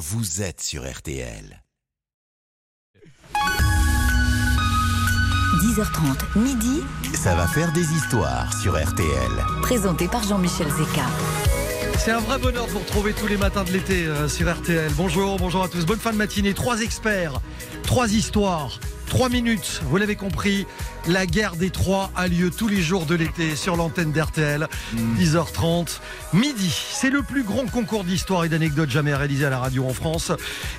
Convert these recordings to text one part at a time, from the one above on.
vous êtes sur RTL. 10h30, midi, Ça va faire des histoires sur RTL. présenté par Jean-Michel Zeka. C'est un vrai bonheur de vous retrouver tous les matins de l'été euh, sur RTL. Bonjour, bonjour à tous. Bonne fin de matinée. Trois experts, trois histoires, trois minutes. Vous l'avez compris, la guerre des trois a lieu tous les jours de l'été sur l'antenne d'RTL. 10h30, midi. C'est le plus grand concours d'histoire et d'anecdotes jamais réalisé à la radio en France.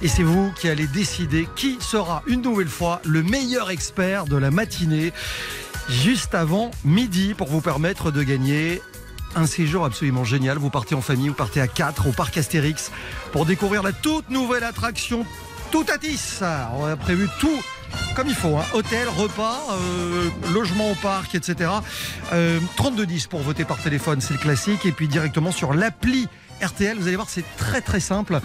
Et c'est vous qui allez décider qui sera une nouvelle fois le meilleur expert de la matinée juste avant midi pour vous permettre de gagner un séjour absolument génial. Vous partez en famille, vous partez à 4 au parc Astérix pour découvrir la toute nouvelle attraction Toutatis. On a prévu tout comme il faut. hein. Hôtel, repas, euh, logement au parc, etc. Euh, 3210 pour voter par téléphone, c'est le classique. Et puis directement sur l'appli RTL, vous allez voir, c'est très très simple.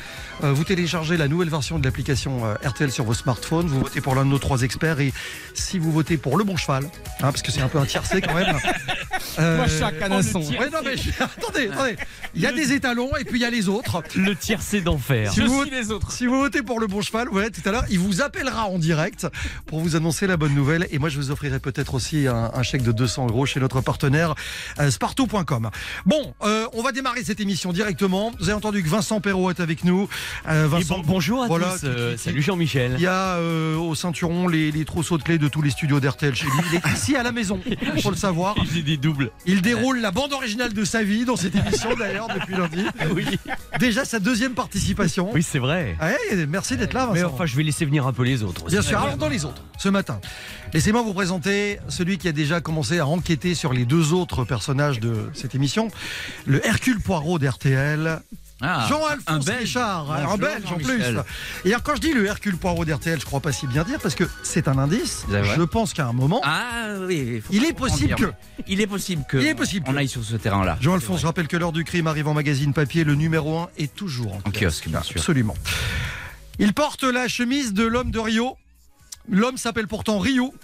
Euh, vous téléchargez la nouvelle version de l'application euh, RTL sur vos smartphones. Vous votez pour l'un de nos trois experts. Et si vous votez pour le bon cheval, hein, parce que c'est un peu un tiercé quand même. euh, Moi, chaque canasson. Ouais, non, mais je- attendez, attendez. Il y a des étalons et puis il y a les autres. Le tiercé d'enfer. Si Je vous, suis les autres. si vous votez pour le bon cheval, ouais, tout à l'heure, il vous appellera en direct pour vous annoncer la bonne nouvelle. Et moi, je vous offrirai peut-être aussi un, un chèque de 200 euros chez notre partenaire euh, Spartou.com. Bon, euh, on va démarrer cette émission directement. Vous avez entendu que Vincent Perrault est avec nous. Euh, Vincent, bon- bonjour à voilà, tous. qui- euh, qui- qui- salut Jean-Michel. il y a euh, au ceinturon les, les trousseaux de clés de tous les studios d'RTL chez lui. Il est ici à la maison, il faut le savoir. J'ai des doubles. Il déroule la bande originale de sa vie dans cette émission d'ailleurs depuis lundi. Oui, Déjà sa deuxième participation. oui c'est vrai. Ouais, merci d'être là, Vincent. Mais enfin, je vais laisser venir un peu les autres. aussi. Bien sûr, alors dans les autres, ce matin. Laissez-moi vous présenter celui qui a déjà commencé à enquêter sur les deux autres personnages de cette émission, le Hercule Poirot d'RTL. Ah, Jean-Alphonse. Richard, un belge en plus. Et alors quand je dis le Hercule Poirot d'RTL, je crois pas si bien dire parce que c'est un indice. Je pense qu'à un moment, Ah oui, il est possible que. Il est possible que. Il est possible On que- aille sur ce terrain-là. Jean-Alphonse, je rappelle que l'heure du crime arrive en magazine papier, le numéro 1 est toujours en, En kiosque, bien sûr. Absolument. Il porte la chemise de l'homme de Rio. L'homme s'appelle pourtant Rio.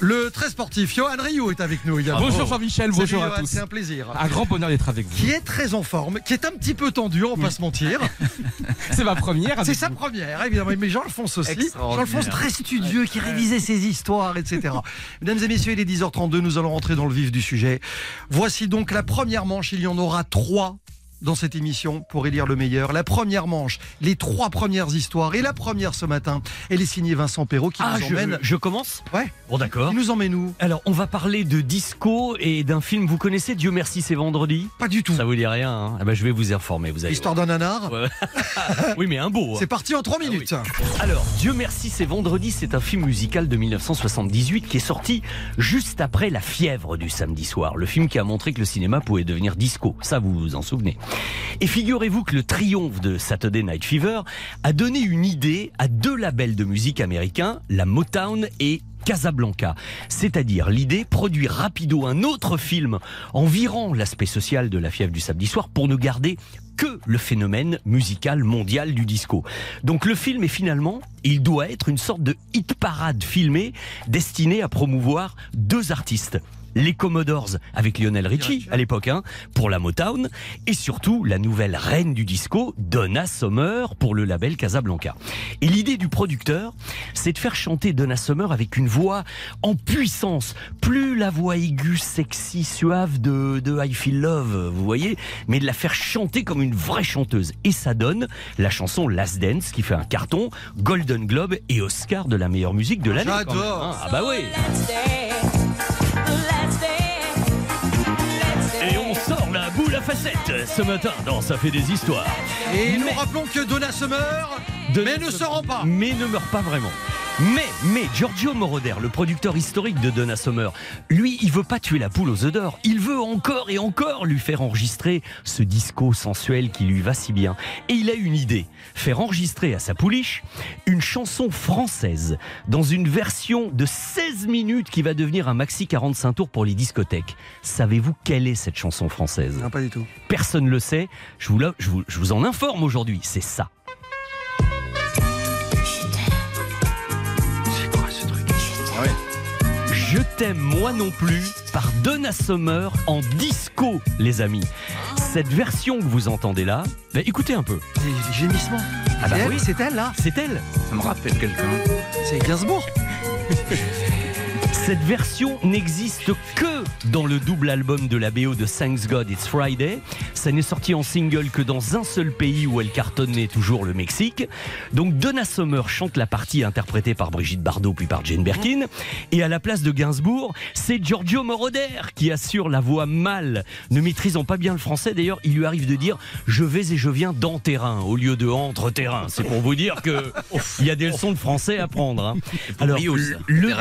Le très sportif Johan Rio est avec nous également. Bonjour Jean-Michel, bonjour à tous. C'est un plaisir. Un grand bonheur d'être avec Qui vous. est très en forme, qui est un petit peu tendu, on va pas se mentir. C'est ma première. C'est sa première, évidemment. Mais Jean-Alphonse aussi. Jean-Alphonse très studieux, qui révisait ses histoires, etc. Mesdames et messieurs, il est 10h32, nous allons rentrer dans le vif du sujet. Voici donc la première manche, il y en aura trois dans cette émission pour élire le meilleur. La première manche, les trois premières histoires. Et la première ce matin, elle est signée Vincent Perrault qui Ah, nous je, emmène. je commence Ouais, Bon, d'accord. nous emmène où? Alors, on va parler de disco et d'un film. Vous connaissez Dieu merci, c'est vendredi? Pas du tout. Ça vous dit rien hein? Ah bah, Je vais vous informer. Vous allez L'histoire d'un nanar? Ouais. oui, mais un beau. hein. C'est parti en trois minutes. Alors, Dieu merci, c'est vendredi, c'est un film musical de 1978 qui est sorti juste après La fièvre du samedi soir, le film qui a montré que le cinéma pouvait devenir disco, ça vous vous en souvenez? Et figurez-vous que le triomphe de Saturday Night Fever a donné une idée à deux labels de musique américains, la Motown et Casablanca. C'est-à-dire l'idée produire rapido un autre film en virant l'aspect social de la fièvre du samedi soir pour ne garder que le phénomène musical mondial du disco. Donc le film est finalement, il doit être une sorte de hit parade filmé destiné à promouvoir deux artistes. Les Commodores avec Lionel Richie à l'époque hein, pour la Motown et surtout la nouvelle reine du disco Donna Summer pour le label Casablanca. Et l'idée du producteur, c'est de faire chanter Donna Summer avec une voix en puissance, plus la voix aiguë, sexy, suave de, de I Feel Love, vous voyez, mais de la faire chanter comme une vraie chanteuse. Et ça donne la chanson Last Dance qui fait un carton, Golden Globe et Oscar de la meilleure musique de l'année. quand même, J'adore. hein. Ah bah oui. Facettes ce matin dans Ça fait des histoires. Et nous Mais- rappelons que Donna Summer, Donna mais ne se rend pas. Mais ne meurt pas vraiment. Mais, mais, Giorgio Moroder, le producteur historique de Donna Summer, lui, il veut pas tuer la poule aux œufs d'or. Il veut encore et encore lui faire enregistrer ce disco sensuel qui lui va si bien. Et il a une idée. Faire enregistrer à sa pouliche une chanson française dans une version de 16 minutes qui va devenir un maxi 45 tours pour les discothèques. Savez-vous quelle est cette chanson française? Non, pas du tout. Personne ne le sait. Je vous, la- je vous- je vous en informe aujourd'hui. C'est ça. Je t'aime moi non plus par Donna Summer en disco, les amis. Cette version que vous entendez là, bah, écoutez un peu. Les, gémissements. Ah bah elle, oui, c'est elle là C'est elle. ça me rappelle quelqu'un. C'est Gainsbourg. Cette version n'existe que dans le double album de la BO de Thanks God It's Friday. Ça n'est sorti en single que dans un seul pays où elle cartonnait toujours le Mexique. Donc Donna Summer chante la partie interprétée par Brigitte Bardot puis par Jane Birkin. Et à la place de Gainsbourg, c'est Giorgio Moroder qui assure la voix mâle. Ne maîtrisant pas bien le français, d'ailleurs, il lui arrive de dire je vais et je viens dans terrain au lieu de entre terrain. C'est pour vous dire que il y a des leçons de français à prendre. hein. Alors le, le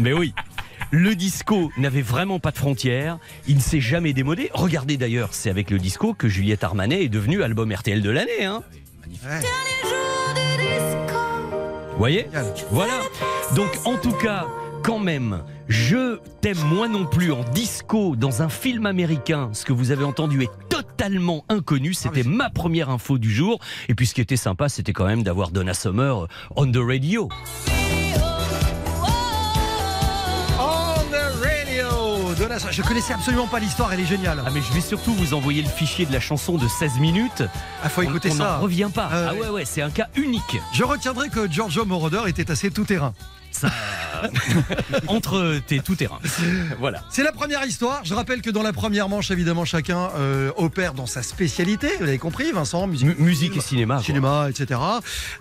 mais oui. Le disco n'avait vraiment pas de frontières, il ne s'est jamais démodé. Regardez d'ailleurs, c'est avec le disco que Juliette Armanet est devenue album RTL de l'année. Hein. Ouais. Vous voyez? Voilà. Donc en tout cas, quand même, je t'aime moi non plus en disco dans un film américain. Ce que vous avez entendu est totalement inconnu. C'était Ah, mais- ma première info du jour. Et puis ce qui était sympa, c'était quand même d'avoir Donna Summer on the radio. Je connaissais absolument pas l'histoire, elle est géniale. Ah mais je vais surtout vous envoyer le fichier de la chanson de 16 minutes. Ah, faut On- écouter on ça. n'en revient pas. Ah, Ah ouais. ouais ouais, c'est un cas unique. Je retiendrai que Giorgio Moroder était assez tout-terrain. Ça entre tes tout terrain. Voilà. C'est la première histoire. Je rappelle que dans la première manche, évidemment, chacun euh, opère dans sa spécialité. Vous avez compris, Vincent Musique, M- musique et cinéma. quoi. cinéma, etc.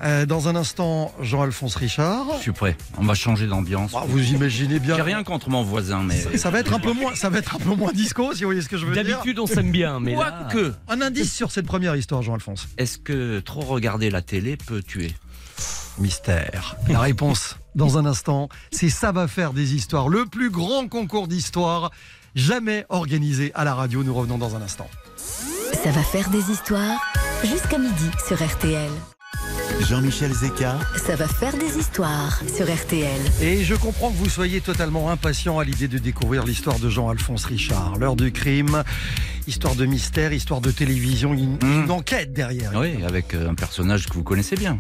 Euh, dans un instant, Jean-Alphonse Richard. Je suis prêt. On va changer d'ambiance. Ah, vous imaginez bien. J'ai rien contre mon voisin, mais. Ça va être un peu moins, ça va être un peu moins disco, si vous voyez ce que je veux dire. D'habitude on s'aime bien, mais là... Quoique, Un indice sur cette première histoire, Jean-Alphonse. est-ce que trop regarder la télé peut tuer? Mystère. La réponse dans un instant, c'est ça va faire des histoires. Le plus grand concours d'histoire jamais organisé à la radio. Nous revenons dans un instant. Ça va faire des histoires jusqu'à midi sur RTL. Jean-Michel Zeka, Ça va faire des histoires sur RTL. Et je comprends que vous soyez totalement impatient à l'idée de découvrir l'histoire de Jean-Alphonse Richard. L'heure du crime, histoire de mystère, histoire de télévision, une, Mmh. une enquête derrière. Oui, avec euh, un personnage que vous connaissez bien.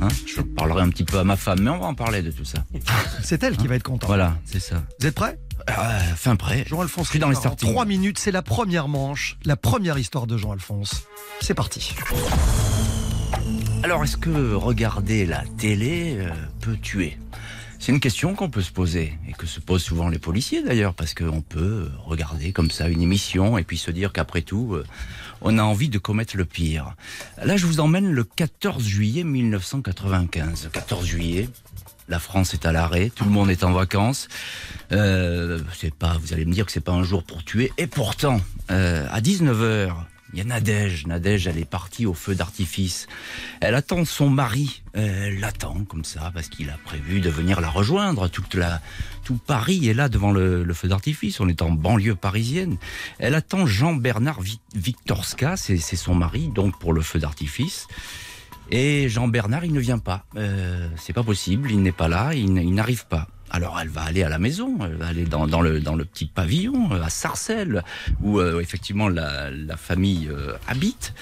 Hein je parlerai un petit peu à ma femme, mais on va en parler de tout ça. C'est elle qui va être contente. Voilà, c'est ça. Vous êtes prêts? Euh, fin prêt. Jean-Alphonse Je suis dans les. Trois minutes, c'est la première manche, la première histoire de Jean-Alphonse. C'est parti. Alors, est-ce que regarder la télé euh, peut tuer? C'est une question qu'on peut se poser et que se posent souvent les policiers d'ailleurs, parce qu'on peut regarder comme ça une émission et puis se dire qu'après tout, euh, on a envie de commettre le pire. Là, je vous emmène le 14 juillet 1995. 14 juillet. La France est à l'arrêt, tout le monde est en vacances. Euh, c'est pas, vous allez me dire que c'est pas un jour pour tuer. Et pourtant, euh, à 19h, il y a Nadège. Nadège, elle est partie au feu d'artifice. Elle attend son mari. Euh, Elle l'attend comme ça parce qu'il a prévu de venir la rejoindre. Toute la, tout Paris est là devant le, le feu d'artifice. On est en banlieue parisienne. Elle attend Jean-Bernard Vi- Victorska, c'est son mari, donc pour le feu d'artifice. Et Jean-Bernard, il ne vient pas. Euh, c'est pas possible, il n'est pas là, il n'arrive pas. Alors elle va aller à la maison, elle va aller dans, le, dans le petit pavillon euh, à Sarcelles, où euh, effectivement la, famille euh, habite.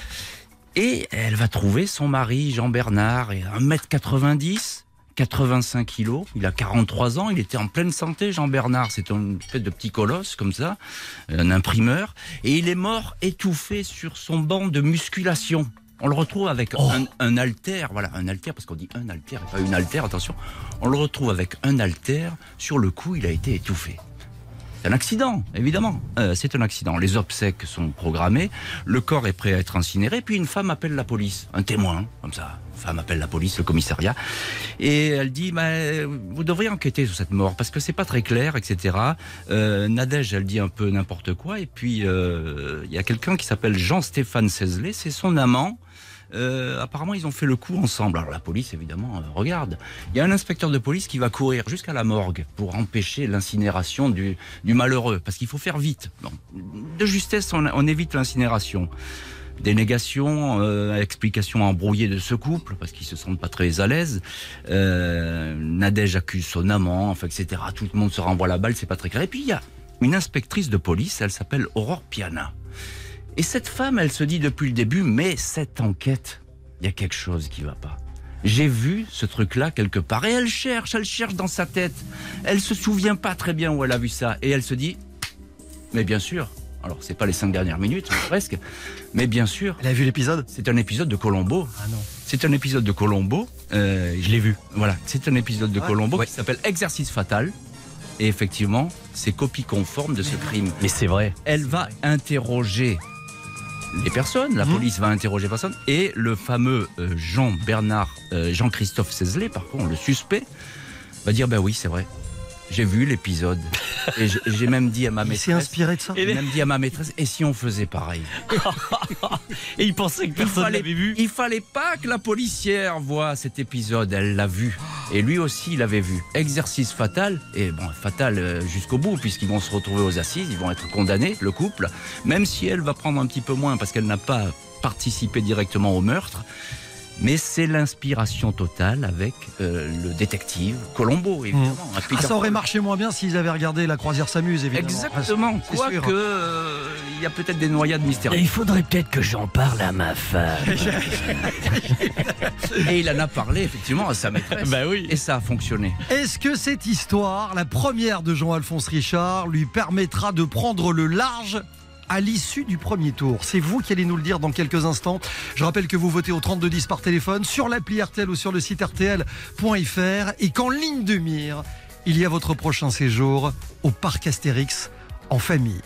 Et elle va trouver son mari, Jean-Bernard, et 1m90, 85 kilos, il a 43 ans, il était en pleine santé, Jean-Bernard, c'est un espèce de petit colosse comme ça, un imprimeur, et il est mort étouffé sur son banc de musculation. On le retrouve avec un, un haltère, voilà, un haltère, parce qu'on dit un haltère et pas une haltère, attention. On le retrouve avec un haltère, sur le coup, il a été étouffé. C'est un accident, évidemment. Euh, c'est un accident. Les obsèques sont programmées, le corps est prêt à être incinéré, puis une femme appelle la police, un témoin, comme ça. Une femme appelle la police, le commissariat, et elle dit bah, vous devriez enquêter sur cette mort parce que c'est pas très clair, etc. Euh, Nadège, elle dit un peu n'importe quoi, et puis euh, il y a quelqu'un qui s'appelle Jean-Stéphane Cézelet, c'est son amant. Euh, apparemment, ils ont fait le coup ensemble. Alors la police, évidemment, euh, regarde. Il y a un inspecteur de police qui va courir jusqu'à la morgue pour empêcher l'incinération du, malheureux, parce qu'il faut faire vite. De justesse, on, évite l'incinération. Dénégation, euh, explication embrouillée de ce couple, parce qu'ils se sentent pas très à l'aise. Euh, Nadège accuse son amant, etc. Tout le monde se renvoie la balle, c'est pas très clair. Et puis il y a une inspectrice de police, elle s'appelle Aurore Piana. Et cette femme, elle se dit depuis le début, mais cette enquête, il y a quelque chose qui va pas. J'ai vu ce truc-là quelque part et elle cherche, elle cherche dans sa tête. Elle se souvient pas très bien où elle a vu ça et elle se dit, mais bien sûr. Alors c'est pas les cinq dernières minutes, presque, mais bien sûr, Elle a vu l'épisode? C'est un épisode de Colombo. Ah non. C'est un épisode de Colombo. euh, Je l'ai vu. Voilà, c'est un épisode de Ouais. Colombo Ouais. qui s'appelle Exercice fatal. Et effectivement, c'est copie conforme de ce crime. Mais c'est vrai. Elle va interroger les personnes, la Mhm. police va interroger les personnes, et le fameux euh, Jean-Bernard, euh, Jean-Christophe Cézelet, par contre, le suspect, va dire ben oui, c'est vrai, j'ai vu l'épisode, et j'ai- même dit à ma Il s'est maîtresse, inspiré de ça. j'ai même dit à ma maîtresse, et si on faisait pareil Et il pensait que personne fallait- l'avait vu. Il fallait pas que la policière voie cet épisode, elle l'a vu. Et lui aussi, il l'avait vu. Exercice fatal, et bon, fatal euh, jusqu'au bout, puisqu'ils vont se retrouver aux assises, ils vont être condamnés, le couple, même si elle va prendre un petit peu moins parce qu'elle n'a pas participé directement au meurtre. Mais c'est l'inspiration totale avec euh, le détective Colombo, évidemment. un Ah, Peter ça aurait marché moins bien s'ils avaient regardé La Croisière s'amuse, évidemment. Exactement. Sûr. Quoique, euh, il y a peut-être des noyades Et mystérieuses. il faudrait peut-être que j'en parle à ma femme. Et il en a parlé, effectivement, à sa maîtresse. bah oui. Et ça a fonctionné. Est-ce que cette histoire, la première de Jean-Alphonse Richard, lui permettra de prendre le large à l'issue du premier tour C'est vous qui allez nous le dire dans quelques instants. Je rappelle que vous votez au 3210 par téléphone, sur l'appli RTL ou sur le site RTL.fr et qu'en ligne de mire, il y a votre prochain séjour au parc Astérix en famille.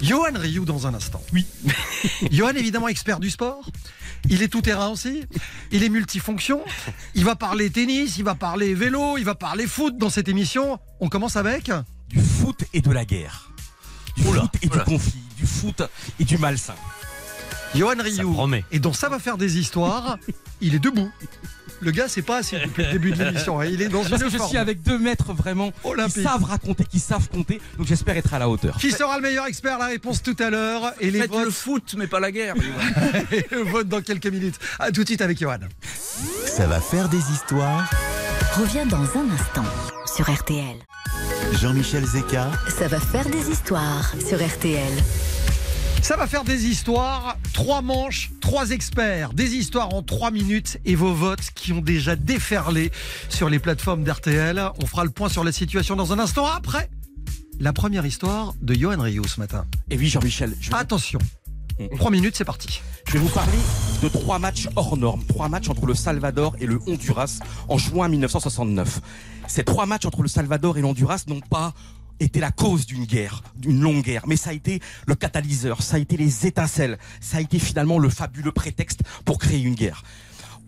Johan Rioux dans un instant. Oui. Johan, évidemment, expert du sport. Il est tout terrain aussi. Il est multifonction. Il va parler tennis, il va parler vélo, il va parler foot dans cette émission. On commence avec Du foot et de la guerre. Du Oula, foot et oula. du conflit. Du foot et du malsain. Johan Rioux. Et donc ça va faire des histoires. Il est debout. Le gars, c'est pas assis depuis le début de l'émission. hein. Il est dans Parce une que je suis avec deux maîtres vraiment qui olympique. savent raconter, qui savent compter. Donc j'espère être à la hauteur. Qui sera le meilleur expert? La réponse tout à l'heure. Et les Faites le foot, mais pas la guerre. et le vote dans quelques minutes. À tout de suite avec Johan. Ça va faire des histoires? Revient dans un instant sur RTL. Jean-Michel Zeka, Ça va faire des histoires sur RTL. Ça va faire des histoires, trois manches, trois experts, des histoires en trois minutes et vos votes qui ont déjà déferlé sur les plateformes d'RTL. On fera le point sur la situation dans un instant après la première histoire de Johan Rio ce matin. Et oui, Jean-Michel, je Attention, trois minutes, c'est parti. je vais vous parler de trois matchs hors normes. Trois matchs entre le Salvador et le Honduras en juin 1969. Ces trois matchs entre le Salvador et l'Honduras n'ont pas été la cause d'une guerre, d'une longue guerre, mais ça a été le catalyseur, ça a été les étincelles, ça a été finalement le fabuleux prétexte pour créer une guerre.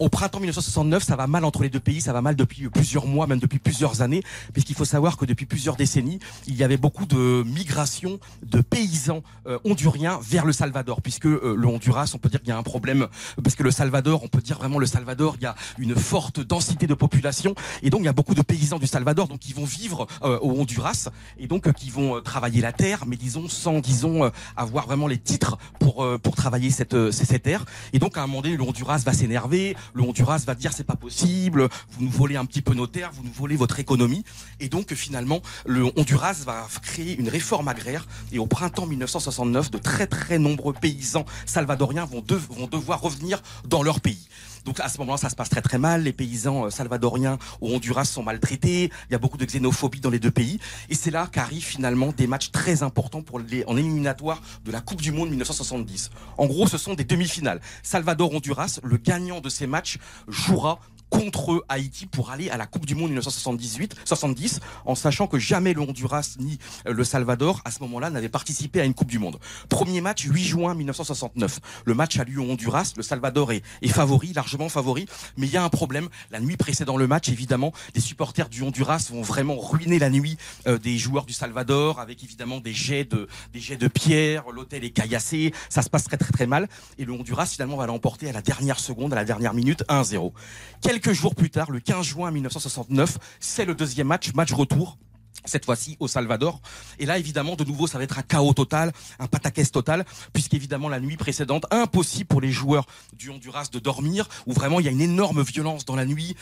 Au printemps 1969, ça va mal entre les deux pays, ça va mal depuis plusieurs mois, même depuis plusieurs années, puisqu'il faut savoir que depuis plusieurs décennies, il y avait beaucoup de migration de paysans euh, honduriens vers le Salvador, puisque euh, le Honduras, on peut dire qu'il y a un problème, parce que le Salvador, on peut dire vraiment le Salvador, il y a une forte densité de population, et donc il y a beaucoup de paysans du Salvador, donc qui vont vivre euh, au Honduras, et donc euh, qui vont euh, travailler la terre, mais disons sans, disons, euh, avoir vraiment les titres pour euh, pour travailler cette euh, cette terre. Et donc à un moment donné, le Honduras va s'énerver, le Honduras va dire c'est pas possible, vous nous volez un petit peu nos terres, vous nous volez votre économie. Et donc finalement, le Honduras va créer une réforme agraire. Et au printemps 1969, de très très nombreux paysans salvadoriens vont, de- vont devoir revenir dans leur pays. Donc à ce moment-là, ça se passe très très mal. Les paysans euh, salvadoriens au Honduras sont maltraités. Il y a beaucoup de xénophobie dans les deux pays. Et c'est là qu'arrivent finalement des matchs très importants pour les en éliminatoire de la Coupe du Monde 1970. En gros, ce sont des demi-finales. Salvador-Honduras, le gagnant de ces matchs jouera contre Haïti pour aller à la Coupe du Monde 1978, 70, en sachant que jamais le Honduras ni euh, le Salvador à ce moment-là n'avaient participé à une Coupe du Monde. Premier match 8 juin 1969. Le match a lieu au Honduras. Le Salvador est, est favori, largement favori, mais il y a un problème. La nuit précédant le match, évidemment, les supporters du Honduras vont vraiment ruiner la nuit euh, des joueurs du Salvador avec évidemment des jets de des jets de pierre. L'hôtel est caillassé. Ça se passe très très très mal et le Honduras finalement va l'emporter à la dernière seconde, à la dernière minute, 1-0. Quelques jours plus tard, le 15 juin 1969, c'est le deuxième match, match retour cette fois-ci au Salvador. Et là, évidemment, de nouveau, ça va être un chaos total, un pataquès total, puisqu'évidemment, la nuit précédente, impossible pour les joueurs du Honduras de dormir, où vraiment il y a une énorme violence dans la nuit.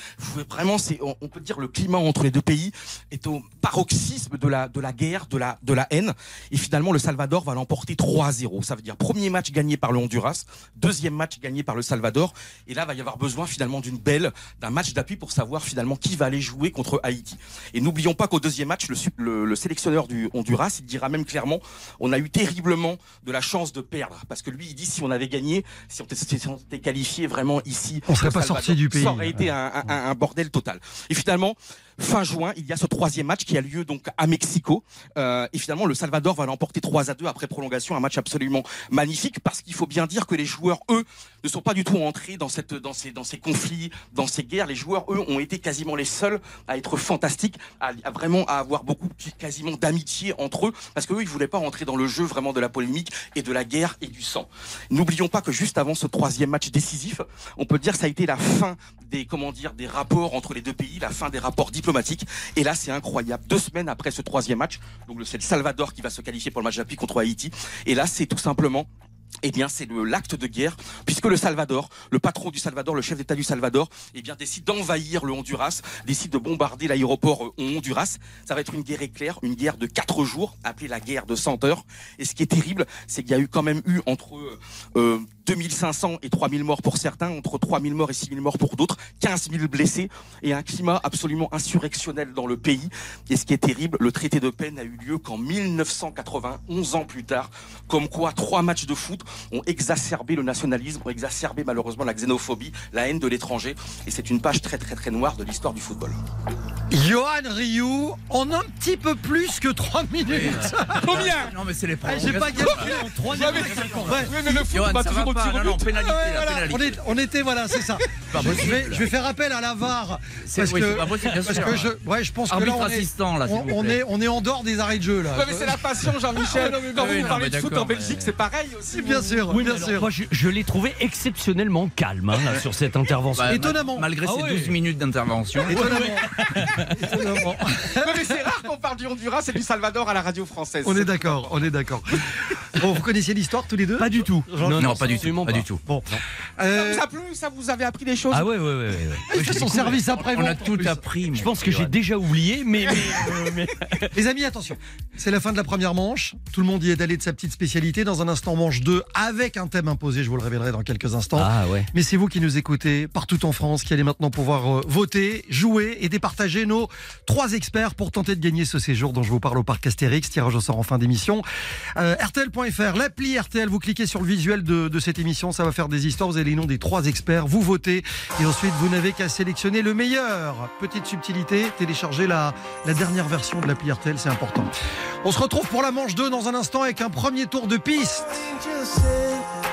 Vraiment, on, peut dire, le climat entre les deux pays est au paroxysme de la, de la guerre, de la, de la haine. Et finalement, le Salvador va l'emporter 3-0. Ça veut dire premier match gagné par le Honduras, deuxième match gagné par le Salvador. Et là, va y avoir besoin finalement d'une belle, d'un match d'appui pour savoir finalement qui va aller jouer contre Haïti. Et n'oublions pas qu'au deuxième match, le, le- le sélectionneur du Honduras, il dira même clairement, on a eu terriblement de la chance de perdre. Parce que lui, il dit, si on avait gagné, si on était, si on était qualifié vraiment ici, On serait pas sorti du pays. Ça aurait été un, un- un bordel total. Et finalement, fin juin, il y a ce troisième match qui a lieu donc à Mexico. Euh, et finalement, le Salvador va l'emporter 3 à 2 après prolongation. Un match absolument magnifique parce qu'il faut bien dire que les joueurs, eux, ne sont pas du tout entrés dans, cette, dans, ces, dans ces conflits, dans ces guerres. Les joueurs, eux, ont été quasiment les seuls à être fantastiques, à, vraiment à avoir beaucoup quasiment d'amitié entre eux, parce qu'eux, ils voulaient pas rentrer dans le jeu vraiment de la polémique et de la guerre et du sang. N'oublions pas que juste avant ce troisième match décisif, on peut dire que ça a été la fin des comment dire des rapports entre les deux pays, la fin des rapports diplomatiques. Et là, c'est incroyable. Deux semaines après ce troisième match, donc c'est le Salvador qui va se qualifier pour le match d'appui contre Haïti. Et là, c'est tout simplement eh bien, c'est l'acte de guerre, puisque le Salvador, le patron du Salvador, le chef d'État du Salvador, eh bien, décide d'envahir le Honduras, décide de bombarder l'aéroport euh, au Honduras. Ça va être une guerre éclair, une guerre de quatre jours, appelée la guerre de 100 heures. Et ce qui est terrible, c'est qu'il y a eu quand même eu entre euh, 2500 et 3000 morts pour certains, entre 3000 morts et 6000 morts pour d'autres, 15 000 blessés, et un climat absolument insurrectionnel dans le pays. Et ce qui est terrible, le traité de paix n'a eu lieu qu'en 1980, 11 ans plus tard, comme quoi trois matchs de foot ont exacerbé le nationalisme, ont exacerbé malheureusement la xénophobie, la haine de l'étranger, et c'est une page très très très noire de l'histoire du football. Johan Rioux, en un petit peu plus que 3 minutes. Combien Non, mais c'est les Ah, J'ai pas calculé en 3 minutes. Mais on, pénalité. est- on était, voilà, c'est ça. Je, vais, je vais faire appel à la VAR. C'est- Parce oui, que, pas possible, parce sûr. que je, ouais, je pense que là, Arbitre on est, assistant, là, s'il on, on est, on est en dehors des arrêts de jeu, là. Ouais, mais c'est la passion, Jean-Michel. Quand oui, vous non, parlez de foot en Belgique, c'est pareil aussi. Bien sûr, Oui, bien alors, sûr. moi, je, je l'ai trouvé exceptionnellement calme hein, là, sur cette intervention. Bah, Étonnamment. ma- Malgré Ah ces ouais. 12 minutes d'intervention. Étonnamment. Étonnamment. Non, mais c'est rare qu'on parle du Honduras et du Salvador à la radio française. On est d'accord, on est d'accord. Bon, vous connaissiez l'histoire tous les deux? Pas du tout. Non, pas du tout. Pas du tout. Bon. Ça Euh, vous a plu Ça vous avez appris des choses Ah ouais, ouais, ouais. ouais, fait son service après On a tout appris. Je pense que j'ai déjà oublié, mais, mais, mais- Les amis, attention. C'est la fin de la première manche. Tout le monde y est allé de sa petite spécialité. Dans un instant, manche 2 avec un thème imposé. Je vous le révélerai dans quelques instants. Ah ouais. Mais c'est vous qui nous écoutez partout en France qui allez maintenant pouvoir euh, voter, jouer et départager nos trois experts pour tenter de gagner ce séjour dont je vous parle au parc Astérix. Tirage au sort en fin d'émission. Euh, RTL.fr, l'appli RTL, vous cliquez sur le visuel de, de cette émission, ça va faire des histoires. Vous avez les noms des trois experts, vous votez et ensuite vous n'avez qu'à sélectionner le meilleur. Petite subtilité, téléchargez la, la dernière version de l'appli RTL, c'est important. On se retrouve pour la manche 2 dans un instant avec un premier tour de piste. innocent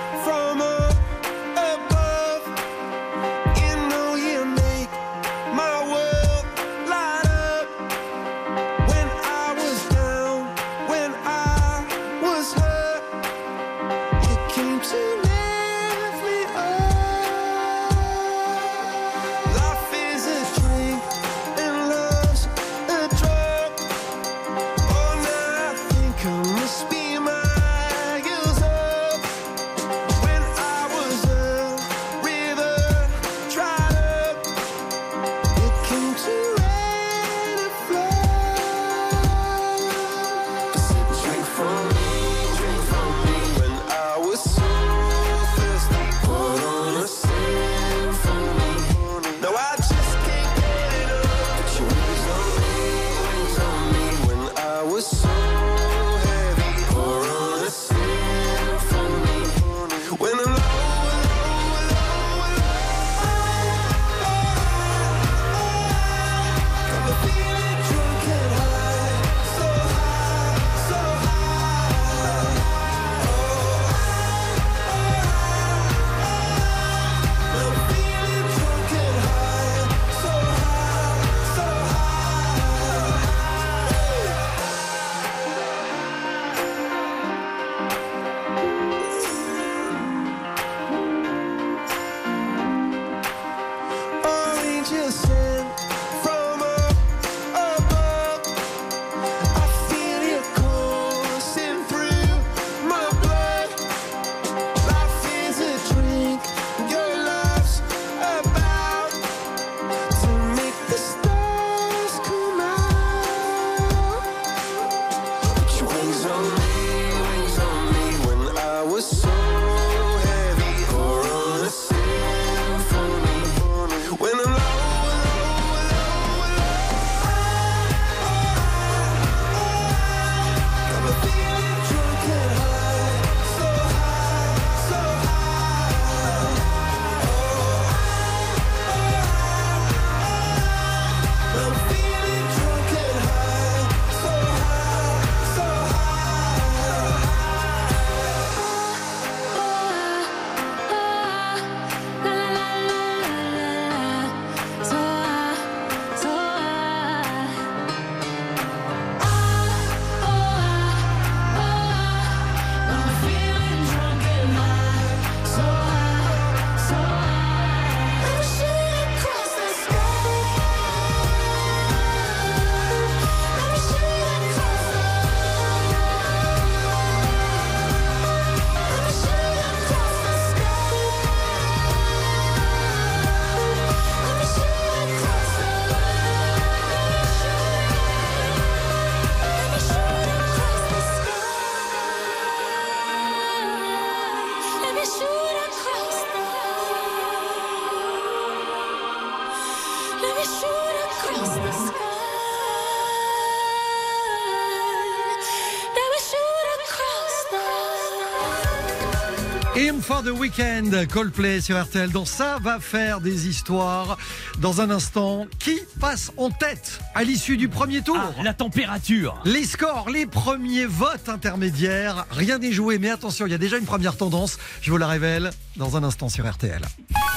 The Weekend, Coldplay sur RTL. Dans ça va faire des histoires. Dans un instant, qui passe en tête à l'issue du premier tour? Ah, la température. Les scores, les premiers votes intermédiaires, rien n'est joué, mais attention, il y a déjà une première tendance, je vous la révèle dans un instant sur RTL.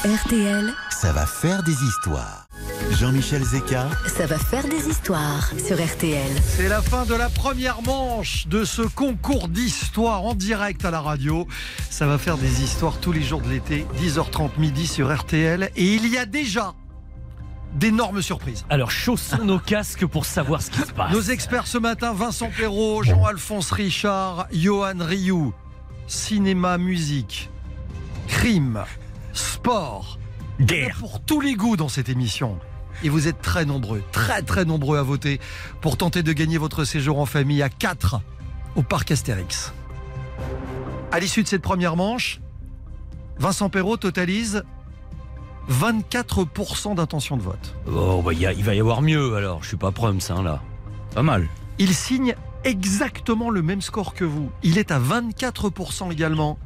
RTL, Ça va faire des histoires. Jean-Michel Zeka, ça va faire des histoires sur RTL. C'est la fin de la première manche de ce concours d'histoire en direct à la radio. Ça va faire des histoires tous les jours de l'été, 10h30 midi sur RTL. Et il y a déjà d'énormes surprises. Alors chaussons nos casques pour savoir ce qui se passe. Nos experts ce matin, Vincent Perrault, Jean-Alphonse Richard, Johan Rioux, cinéma, musique, crime, sport, Guerre. pour tous les goûts dans cette émission. Et vous êtes très nombreux, très très nombreux à voter pour tenter de gagner votre séjour en famille à 4 au parc Astérix. À l'issue de cette première manche, Vincent Perrault totalise 24% d'intention de vote. Oh, bah, il y a- il va y avoir mieux alors. Je suis pas prums, hein, là. Pas mal. Il signe exactement le même score que vous. Il est à 24% également.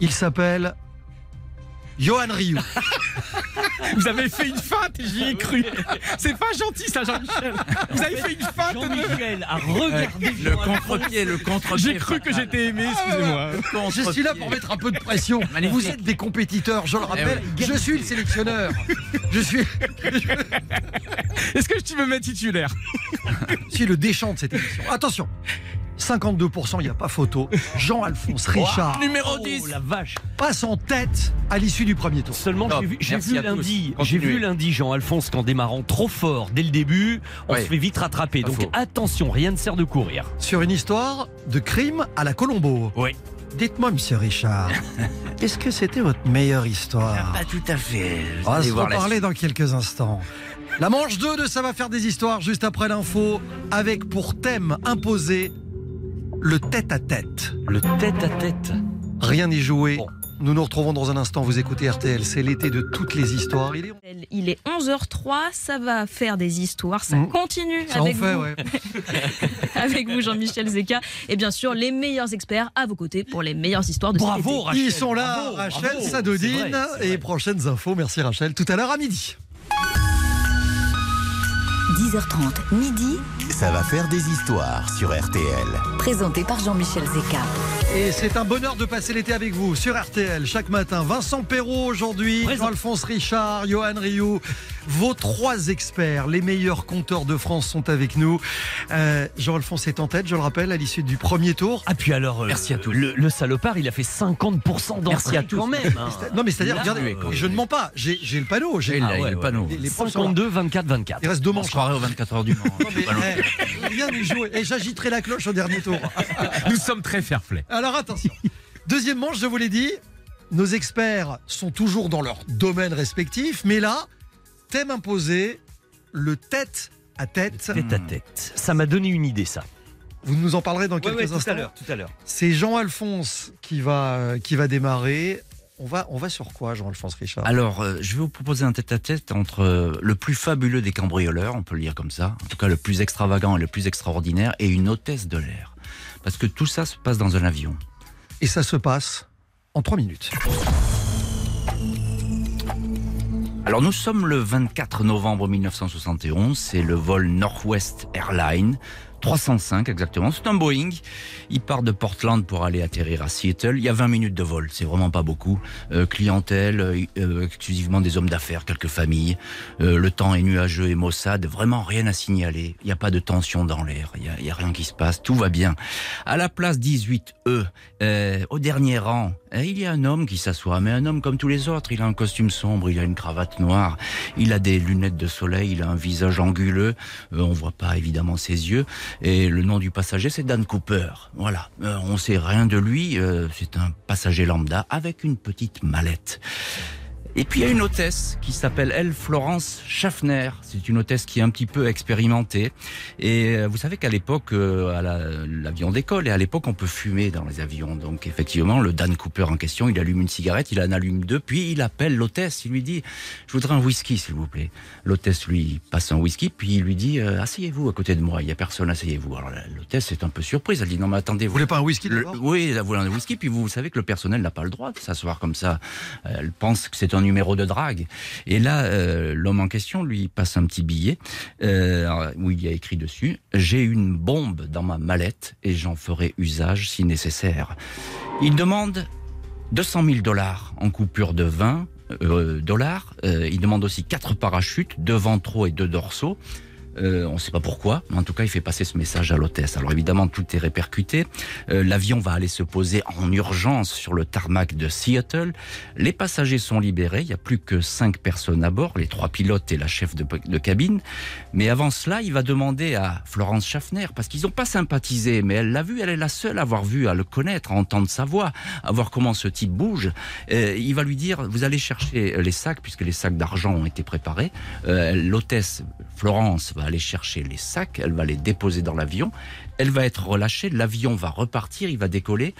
Il s'appelle Johan Rioux. Vous avez fait une feinte et j'y ai cru. C'est pas gentil ça, Jean-Michel. Vous avez fait une feinte. Jean-Michel a regardé Le contre-pied, le contre-pied. J'ai cru que j'étais aimé, excusez-moi. Je suis là pour mettre un peu de pression. Magnifique. Vous êtes des compétiteurs, je le rappelle. Eh Je suis le sélectionneur. Je suis, Est-ce que tu veux mettre titulaire? Je suis le déchant de cette émission. Attention, 52%, il n'y a pas photo. Jean-Alphonse Richard Numéro Oh 10. la vache. passe en tête à l'issue du premier tour. Seulement j'ai vu, lundi, j'ai Continuez. vu lundi Jean-Alphonse qu'en démarrant trop fort dès le début, on Ouais. se fait vite rattraper. Donc faux. attention, rien ne sert de courir. Sur une histoire de crime à la Colombo. Oui. Dites-moi, monsieur Richard, est-ce que c'était votre meilleure histoire? Pas tout à fait. Vous On va se reparler dans quelques instants. La manche 2 de Ça va faire des histoires juste après l'info, avec pour thème imposé le tête-à-tête. Le tête à tête. Rien n'est joué. Bon. Nous nous retrouvons dans un instant. Vous écoutez RTL, c'est l'été de toutes les histoires. Il est... Il est 11h03, ça va faire des histoires, ça Mmh. continue Ça en avec, fait, vous, ouais. avec vous Jean-Michel Zeka et bien sûr les meilleurs experts à vos côtés pour les meilleures histoires de cet Bravo été. Rachel. Ils sont là, bravo, Rachel bravo. Sadodine. vrai, Et vrai. prochaines infos, merci Rachel, tout à l'heure à midi. 10h30 midi, ça va faire des histoires sur RTL. présenté par Jean-Michel Zeka. Et c'est un bonheur de passer l'été avec vous sur RTL chaque matin. Vincent Perrault aujourd'hui. Jean-Alphonse Richard, Johan Rioux. Vos trois experts, les meilleurs compteurs de France sont avec nous. Euh, Jean-Alphonse est en tête, je le rappelle, à l'issue du premier tour. Ah puis alors, euh, Merci à tous. Le, le salopard, il a fait 50% d'entrée Merci à tous. quand même. hein. Non mais c'est-à-dire, regardez, oui, je ne mens pas, j'ai le panneau. j'ai- Il Ah ouais, le panneau. Les, les profs sont là. 52, 24, 24. Il reste deux On manches. se croirait aux 24 heures du Mans. Rien n'est joué. Et j'agiterai la cloche au dernier tour. Nous sommes très fair-play. Alors attention. Deuxième manche, je vous l'ai dit, nos experts sont toujours dans leur domaine respectif, mais là, thème imposé, le tête à tête. Tête à tête. Ça m'a donné une idée, ça. Vous nous en parlerez dans quelques instants. tout à l'heure. C'est Jean-Alphonse qui va, euh, qui va démarrer. On va, on va sur quoi, Jean-Alphonse Richard? Alors, euh, je vais vous proposer un tête-à-tête entre euh, le plus fabuleux des cambrioleurs, on peut le dire comme ça, en tout cas le plus extravagant et le plus extraordinaire, et une hôtesse de l'air. Parce que tout ça se passe dans un avion. Et ça se passe en trois minutes. Alors nous sommes le 24 novembre 1971, c'est le vol Northwest Airlines. 305 exactement, c'est un Boeing. Il part de Portland pour aller atterrir à Seattle. Il y a 20 minutes de vol, c'est vraiment pas beaucoup. Euh, clientèle, euh, euh, exclusivement des hommes d'affaires, quelques familles. Euh, le temps est nuageux et maussade, vraiment rien à signaler. Il n'y a pas de tension dans l'air, il y a, a rien qui se passe, tout va bien. À la place 18E, euh, au dernier rang, euh, il y a un homme qui s'assoit, mais un homme comme tous les autres. Il a un costume sombre, il a une cravate noire, il a des lunettes de soleil, il a un visage anguleux. On voit pas évidemment ses yeux. Et le nom du passager, c'est Dan Cooper. Voilà, Euh, on sait rien de lui. euh, c'est un passager lambda avec une petite mallette. Et puis il y a une hôtesse qui s'appelle elle Florence Schaffner. C'est une hôtesse qui est un petit peu expérimentée. Et euh, vous savez qu'à l'époque, euh, à la- l'avion d'école, et à l'époque on peut fumer dans les avions. Donc effectivement, le Dan Cooper en question, il allume une cigarette, il en allume deux, puis il appelle l'hôtesse. Il lui dit Je voudrais un whisky, s'il vous plaît. L'hôtesse lui passe un whisky, puis il lui dit euh, Asseyez-vous à côté de moi, il n'y a personne, asseyez-vous. Alors la- l'hôtesse est un peu surprise. Elle dit Non, mais attendez, Vous voulez pas un whisky le- oui, elle voulait un whisky, puis vous savez que le personnel n'a pas le droit de s'asseoir comme ça. Elle pense que c'est un numéro de drague. Et là, euh, l'homme en question lui passe un petit billet euh, où il y a écrit dessus « J'ai une bombe dans ma mallette et j'en ferai usage si nécessaire ». Il demande 200 000 dollars en coupure de 20 euh, dollars. Il demande aussi quatre parachutes, deux ventraux et deux dorsaux. Euh, on ne sait pas pourquoi, mais en tout cas, il fait passer ce message à l'hôtesse. Alors évidemment, tout est répercuté. Euh, L'avion va aller se poser en urgence sur le tarmac de Seattle. Les passagers sont libérés. Il n'y a plus que cinq personnes à bord, les trois pilotes et la chef de, cabine. Mais avant cela, il va demander à Florence Schaffner, parce qu'ils n'ont pas sympathisé, mais elle l'a vu, elle est la seule à avoir vu, à le connaître, à entendre sa voix, à voir comment ce type bouge. Euh, il va lui dire, vous allez chercher les sacs, puisque les sacs d'argent ont été préparés. Euh, L'hôtesse Florence va aller chercher les sacs, elle va les déposer dans l'avion, elle va être relâchée, l'avion va repartir, il va décoller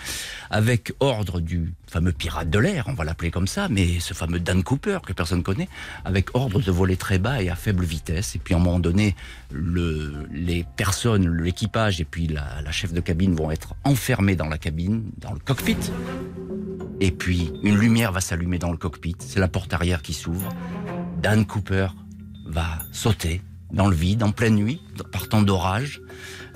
avec ordre du fameux pirate de l'air, on va l'appeler comme ça, mais ce fameux Dan Cooper que personne connaît, avec ordre de voler très bas et à faible vitesse. Et puis à un moment donné, le, les personnes, l'équipage et puis la, la chef de cabine vont être enfermés dans la cabine, dans le cockpit. Et puis une lumière va s'allumer dans le cockpit, c'est la porte arrière qui s'ouvre. Dan Cooper va sauter dans le vide, en pleine nuit, par temps d'orage,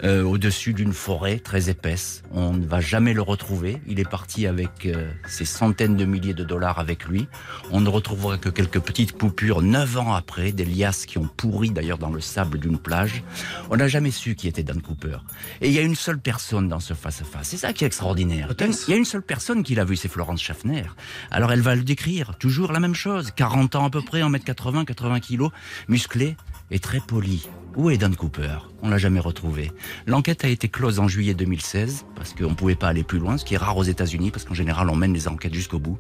euh, au-dessus d'une forêt très épaisse. On ne va jamais le retrouver. Il est parti avec euh, ses centaines de milliers de dollars avec lui. On ne retrouvera que quelques petites coupures neuf ans après, des liasses qui ont pourri d'ailleurs dans le sable d'une plage. On n'a jamais su qui était Dan Cooper. Et il y a une seule personne dans ce face-à-face. C'est ça qui est extraordinaire. Il y a une seule personne qui l'a vu, c'est Florence Schaffner. Alors elle va le décrire, toujours la même chose. 40 ans à peu près, 1m80, 80 kilos, musclé et très poli. Où est Dan Cooper? On l'a jamais retrouvé. L'enquête a été close en juillet 2016 parce qu'on ne pouvait pas aller plus loin, ce qui est rare aux États-Unis parce qu'en général on mène les enquêtes jusqu'au bout.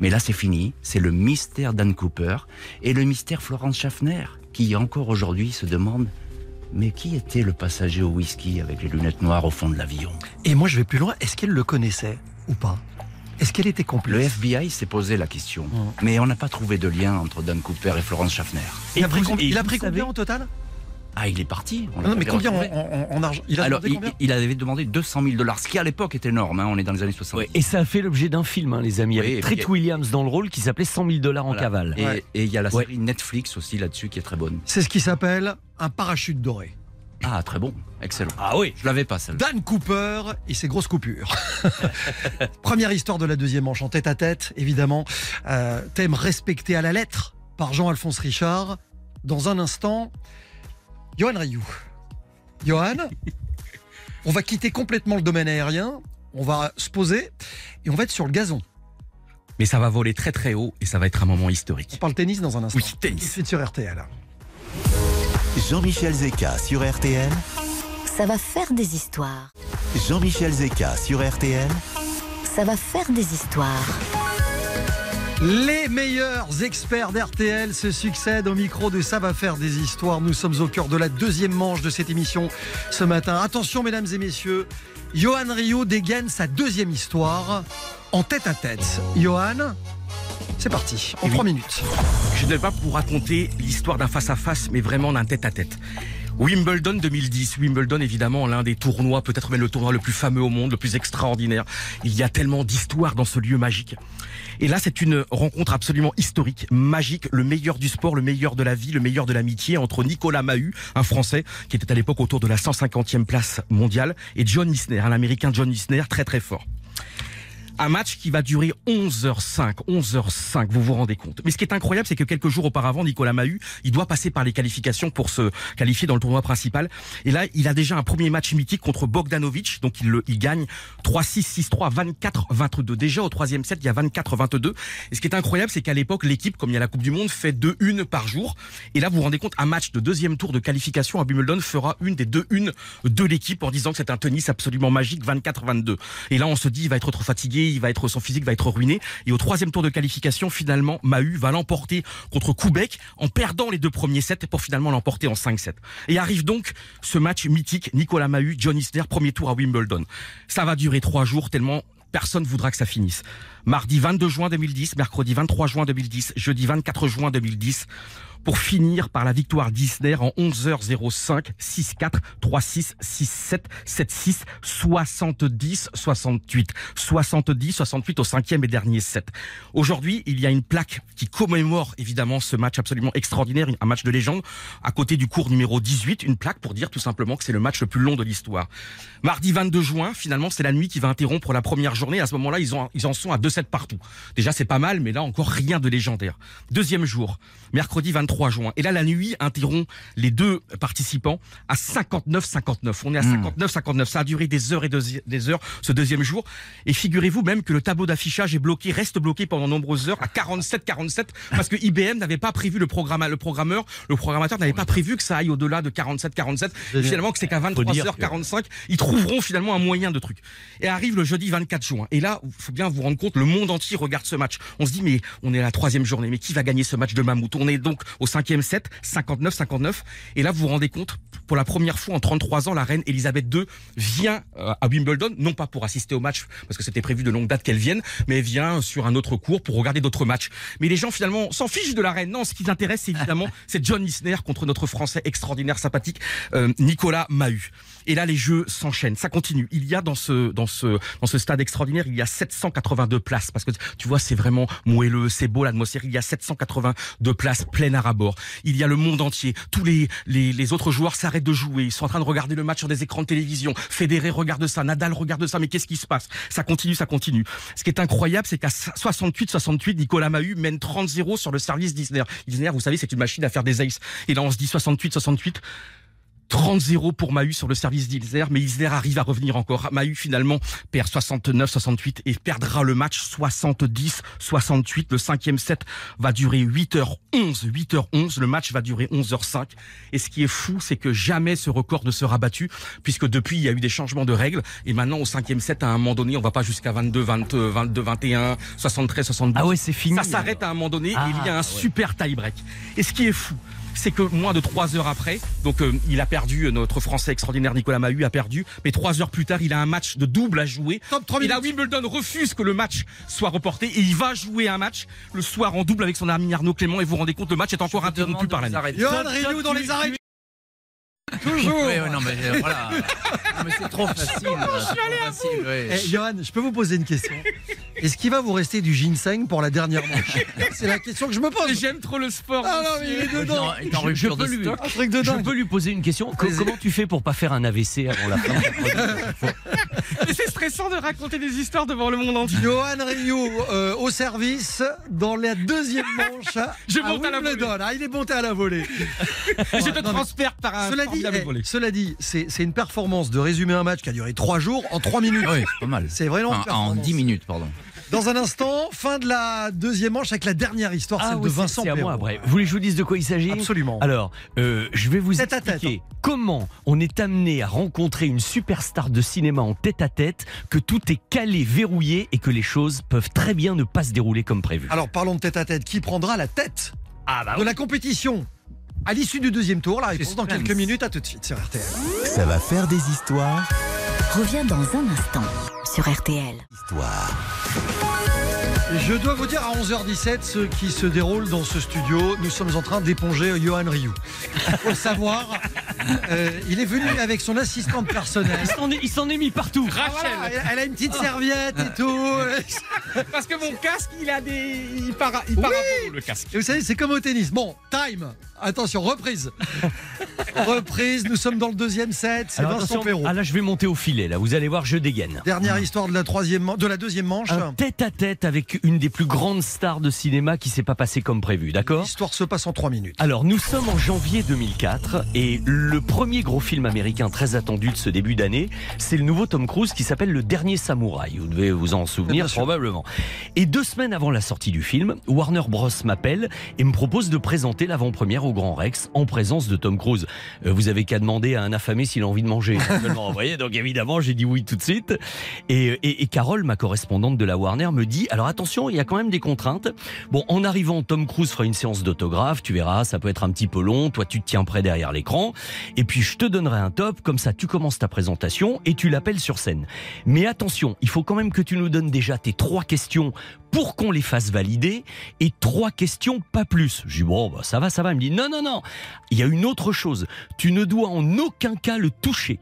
Mais là c'est fini, c'est le mystère Dan Cooper et le mystère Florence Schaffner qui encore aujourd'hui se demande mais qui était le passager au whisky avec les lunettes noires au fond de l'avion? Et moi, je vais plus loin. Est-ce qu'elle le connaissait ou pas? Est-ce qu'elle était complice Le FBI s'est posé la question, Mhm. mais on n'a pas trouvé de lien entre Dan Cooper et Florence Schaffner. Il a pris, et il a pris savez- combien au total Ah, il est parti. on Non, mais combien en, retrouvé. en- en argent? Il a Alors, demandé il, combien? il avait demandé 200 000 dollars, ce qui à l'époque est énorme. hein, on est dans les années 60. Et ça a fait l'objet d'un film, hein, les amis, Oui, avec Treat Williams dans le rôle qui s'appelait 100 000 dollars en Voilà. cavale. Et Ouais. il y a la Ouais. série Netflix aussi là-dessus qui est très bonne. C'est ce qui s'appelle un parachute doré. Ah, très bon. Excellent. Ah oui Je l'avais pas, celle-là. Dan Cooper et ses grosses coupures. Première histoire de la deuxième manche en tête à tête, évidemment. Euh, thème respecté à la lettre par Jean-Alphonse Richard. Dans un instant, Johan Rioux. Johan, on va quitter complètement le domaine aérien. On va se poser et on va être sur le gazon. Mais ça va voler très très haut et ça va être un moment On historique. parle tennis dans un instant. Oui, Tout de tennis. suite sur RTL. Jean-Michel Zeka sur RTL. Ça va faire des histoires. Jean-Michel Zeka sur RTL. Ça va faire des histoires. Les meilleurs experts d'RTL se succèdent au micro de Ça va faire des histoires. Nous sommes au cœur de la deuxième manche de cette émission ce matin. Attention mesdames et messieurs, Johan Rio dégaine sa deuxième histoire en tête à tête. Johan, c'est parti, en trois minutes. Je ne vais pas vous raconter l'histoire d'un face-à-face, mais vraiment d'un tête-à-tête. Wimbledon 2010. Wimbledon, évidemment, l'un des tournois, peut-être même le tournoi le plus fameux au monde, le plus extraordinaire. Il y a tellement d'histoires dans ce lieu magique. Et là, c'est une rencontre absolument historique, magique, le meilleur du sport, le meilleur de la vie, le meilleur de l'amitié entre Nicolas Mahut, un Français qui était à l'époque autour de la 150e place mondiale, et John Isner, un Américain John Isner, très très fort. Un match qui va durer 11h05, 11h05, vous vous rendez compte. Mais ce qui est incroyable, c'est que quelques jours auparavant, Nicolas Mahut, il doit passer par les qualifications pour se qualifier dans le tournoi principal. Et là, il a déjà un premier match mythique contre Bogdanovic, donc il, le, il gagne 3-6, 6-3, 24-22. Déjà au troisième set, il y a 24-22. Et ce qui est incroyable, c'est qu'à l'époque, l'équipe, comme il y a la Coupe du Monde, fait 2-1 par jour. Et là, vous vous rendez compte, un match de deuxième tour de qualification à Wimbledon fera une des deux une de l'équipe en disant que c'est un tennis absolument magique, 24-22. Et là, on se dit, il va être trop fatigué, il va être, son physique va être ruiné. Et au troisième tour de qualification, finalement, Mahu va l'emporter contre Koubek en perdant les deux premiers sets pour finalement l'emporter en 5-7. Et arrive donc ce match mythique, Nicolas Mahu, John Isner, premier tour à Wimbledon. Ça va durer trois jours tellement personne voudra que ça finisse. Mardi 22 juin 2010, mercredi 23 juin 2010, jeudi 24 juin 2010, pour finir par la victoire d'Isner en 11h05, 6-4, 3-6, 6-7, 7-6, 70, 68. 70, 68 au cinquième et dernier set. Aujourd'hui, il y a une plaque qui commémore évidemment ce match absolument extraordinaire, un match de légende, à côté du cours numéro 18, une plaque pour dire tout simplement que c'est le match le plus long de l'histoire. Mardi 22 juin, finalement, c'est la nuit qui va interrompre la première journée. À ce moment-là, ils en sont à 2 sets partout. Déjà, c'est pas mal, mais là encore rien de légendaire. Deuxième jour, mercredi 23 juin. Et là, la nuit interrompt les deux participants à 59-59. On est à 59-59. Ça a duré des heures et des- des heures ce deuxième jour. Et figurez-vous même que le tableau d'affichage est bloqué, reste bloqué pendant de nombreuses heures à 47-47 parce que IBM n'avait pas prévu le programme, le programmeur, le programmateur n'avait pas prévu que ça aille au-delà de 47-47. Finalement, que c'est qu'à Faut dire 23h45, ils trouveront finalement un moyen de truc. Et arrive le jeudi 24 juin. Et là, il faut bien vous rendre compte, le monde entier regarde ce match. On se dit, mais on est à la troisième journée, mais qui va gagner ce match de mammouth? On est donc au cinquième set, 59-59. Et là, vous vous rendez compte, pour la première fois en 33 ans, la reine Elisabeth II vient euh, à Wimbledon, non pas pour assister au match, parce que c'était prévu de longue date qu'elle vienne, mais elle vient sur un autre cours pour regarder d'autres matchs. Mais les gens finalement s'en fichent de la reine. Non, ce qui les intéresse, c'est évidemment, c'est John Isner contre notre Français extraordinaire, sympathique, euh, Nicolas Mahut. Et là, les jeux s'enchaînent, ça continue. Il y a dans ce dans ce dans ce stade extraordinaire, il y a 782 places parce que tu vois, c'est vraiment moelleux, c'est beau l'atmosphère. Il y a 782 places pleines à Il y a le monde entier. Tous les les, autres joueurs s'arrêtent de jouer. Ils sont en train de regarder le match sur des écrans de télévision. Federer regarde ça, Nadal regarde ça. Mais qu'est-ce qui se passe? Ça continue, ça continue. Ce qui est incroyable, c'est qu'à 68-68, Nicolas Mahut mène 30-0 sur le service d'Isner. Isner, vous savez, c'est une machine à faire des aces. Et là, on se dit 68-68. 30-0 pour Mahu sur le service d'Isner, mais Isner arrive à revenir encore. Mahu finalement perd 69-68 et perdra le match 70-68. Le cinquième set va durer 8h11, 8h11. Le match va durer 11h05. Et ce qui est fou, c'est que jamais ce record ne sera battu, puisque depuis il y a eu des changements de règles. Et maintenant au cinquième set, à un moment donné, on va pas jusqu'à 22, 20, 22, 21, 73, 72. Ah ouais, c'est fini. Ça s'arrête à un moment donné Ah, et il y a un ouais. super tie-break. Et ce qui est fou, c'est que moins de trois heures après, donc euh, il a perdu, euh, notre Français extraordinaire Nicolas Mahut a perdu, mais trois heures plus tard, il a un match de double à jouer. Top, trois et là. Wimbledon refuse que le match soit reporté et il va jouer un match le soir en double avec son ami Arnaud Clément et vous vous rendez compte, le match est encore interrompu par la nuit. Johan Rioux dans les arrêts. Toujours. Oui, oui, non, mais euh, voilà. Non, mais c'est trop facile. là, c'est trop facile, ouais. Eh, Johan, je peux vous poser une question Est-ce qu'il va vous rester du ginseng pour la dernière manche C'est la question que je me pose. J'aime trop le sport. Ah non, mais il est dedans. Non, il est en Je- rupture je peux de lui- stock. Un truc de Je dingue. peux lui poser une question. Co- comment tu fais pour pas faire un AVC avant la fin de Mais c'est stressant de raconter des histoires devant le monde entier. Johan Rioux euh, au service dans la deuxième manche. Je à monte à la Wimbledon. Ah, il est monté à la volée. Je te transperce par un Cela dit, formidable eh, cela dit, c'est c'est une performance de résumer un match qui a duré trois jours en trois minutes. Oui, c'est pas mal. C'est vraiment une En, en performance. 10 minutes, pardon. Dans un instant, fin de la deuxième manche avec la dernière histoire, celle oui, de Vincent à moi Perrault. après. Vous voulez que je vous dise de quoi il s'agit? Absolument. Alors, euh, je vais vous Tête à tête, expliquer comment on est amené à rencontrer une superstar de cinéma en tête à tête, que tout est calé, verrouillé et que les choses peuvent très bien ne pas se dérouler comme prévu. Alors parlons de tête à tête. Qui prendra la tête ah bah de la compétition? À l'issue du deuxième tour La réponse dans quelques minutes. À tout de suite sur RTL. Ça va faire des histoires. Revient dans un instant sur RTL. Histoire. Je dois vous dire à 11h17 ce qui se déroule dans ce studio. Nous sommes en train d'éponger Johan Rioux. Il faut le savoir. euh, il est venu avec son assistante personnelle. Il s'en est- il s'en est mis partout. Ah, voilà, elle- a une petite serviette et tout. Parce que mon casque, il a des. Il part, il part à fond, le casque. Et vous savez, c'est comme au tennis. Bon, time. Attention, reprise. reprise. Nous sommes dans le deuxième set. C'est Vincent attention, Perrault. ah là, je vais monter au filet. Là, vous allez voir, je dégaine. Dernière histoire de la troisième, de la deuxième manche. Un tête à tête avec une des plus grandes stars de cinéma qui s'est pas passé comme prévu, d'accord L'histoire se passe en trois minutes. Alors nous sommes en janvier 2004 et le premier gros film américain très attendu de ce début d'année, c'est le nouveau Tom Cruise qui s'appelle Le Dernier Samouraï. Vous devez vous en souvenir sûr. probablement. Et deux semaines avant la sortie du film, Warner Bros m'appelle et me propose de présenter l'avant-première au Grand Rex en présence de Tom Cruise. Euh, vous avez qu'à demander à un affamé s'il a envie de manger. vous voyez, donc évidemment, j'ai dit oui tout de suite. Et, et, et Carole, ma correspondante de la Warner, me dit alors attention, il y a quand même des contraintes. Bon, en arrivant, Tom Cruise fera une séance d'autographe. Tu verras, ça peut être un petit peu long. Toi, tu te tiens près derrière l'écran. Et puis, je te donnerai un top. Comme ça, tu commences ta présentation et tu l'appelles sur scène. Mais attention, il faut quand même que tu nous donnes déjà tes trois questions pour qu'on les fasse valider et trois questions, pas plus. Je dis bon, bah, ça va, ça va. Il me dit non, non, non. Il y a une autre chose. Tu ne dois en aucun cas le toucher.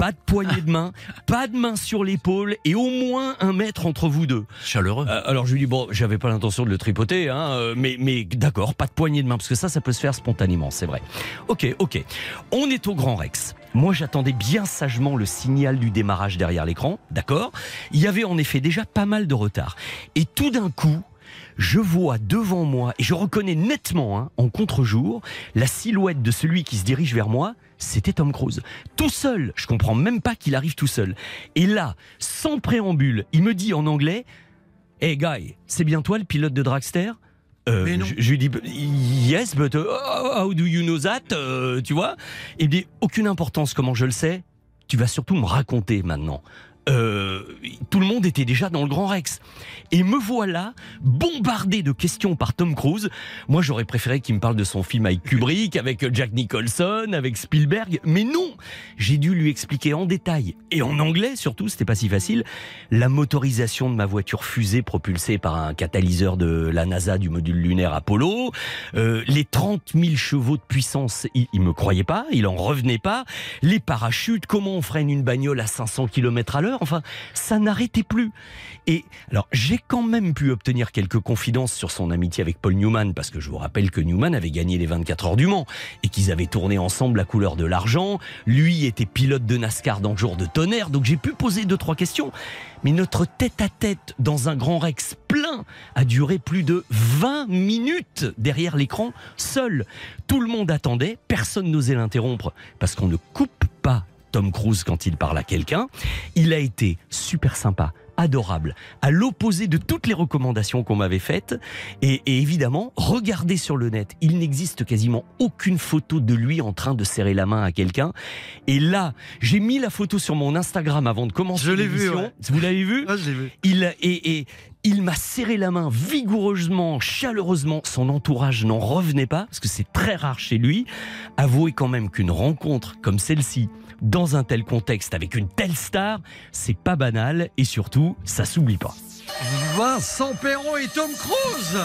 Pas de poignée de main, pas de main sur l'épaule et au moins un mètre entre vous deux. Chaleureux. Euh, alors je lui dis bon, j'avais pas l'intention de le tripoter, hein, euh, mais mais d'accord, pas de poignée de main parce que ça, ça peut se faire spontanément, c'est vrai. Ok, ok. On est au Grand Rex. Moi, j'attendais bien sagement le signal du démarrage derrière l'écran, d'accord? Il y avait en effet déjà pas mal de retard. Et tout d'un coup, je vois devant moi, et je reconnais nettement, hein, en contre-jour, la silhouette de celui qui se dirige vers moi. C'était Tom Cruise. Tout seul. Je comprends même pas qu'il arrive tout seul. Et là, sans préambule, il me dit en anglais Hey guy, c'est bien toi le pilote de Dragster? Euh, Mais non. Je, je lui dis Yes, but uh, how do you know that Euh, Tu vois? Il me dit Aucune importance, comment je le sais Tu vas surtout me raconter maintenant. Euh, tout le monde était déjà dans le Grand Rex. Et me voilà bombardé de questions par Tom Cruise. Moi, j'aurais préféré qu'il me parle de son film avec Kubrick, avec Jack Nicholson, avec Spielberg. Mais non J'ai dû lui expliquer en détail, et en anglais surtout, c'était pas si facile, la motorisation de ma voiture fusée propulsée par un catalyseur de la NASA du module lunaire Apollo, euh, les 30 000 chevaux de puissance, il, il me croyait pas, il en revenait pas, les parachutes, comment on freine une bagnole à 500 km à l'heure, enfin, ça n'arrêtait plus. Et alors, j'ai quand même pu obtenir quelques confidences sur son amitié avec Paul Newman, parce que je vous rappelle que Newman avait gagné les 24 heures du Mans et qu'ils avaient tourné ensemble la couleur de l'argent. Lui était pilote de NASCAR dans le jour de tonnerre, donc j'ai pu poser deux trois questions. Mais notre tête-à-tête dans un grand Rex plein a duré plus de 20 minutes derrière l'écran, seul. Tout le monde attendait, personne n'osait l'interrompre parce qu'on ne coupe pas Tom Cruise quand il parle à quelqu'un. Il a été super sympa, adorable, à l'opposé de toutes les recommandations qu'on m'avait faites. Et, et évidemment, regardez sur le net, il n'existe quasiment aucune photo de lui en train de serrer la main à quelqu'un. Et là, j'ai mis la photo sur mon Instagram avant de commencer Je l'ai vu, l'émission. ouais. Vous l'avez vu Ah, je l'ai vu. il et, et il m'a serré la main vigoureusement, chaleureusement. Son entourage n'en revenait pas parce que c'est très rare chez lui. Avouez quand même qu'une rencontre comme celle-ci, dans un tel contexte avec une telle star, c'est pas banal et surtout, ça s'oublie pas. Vincent Perron et Tom Cruise.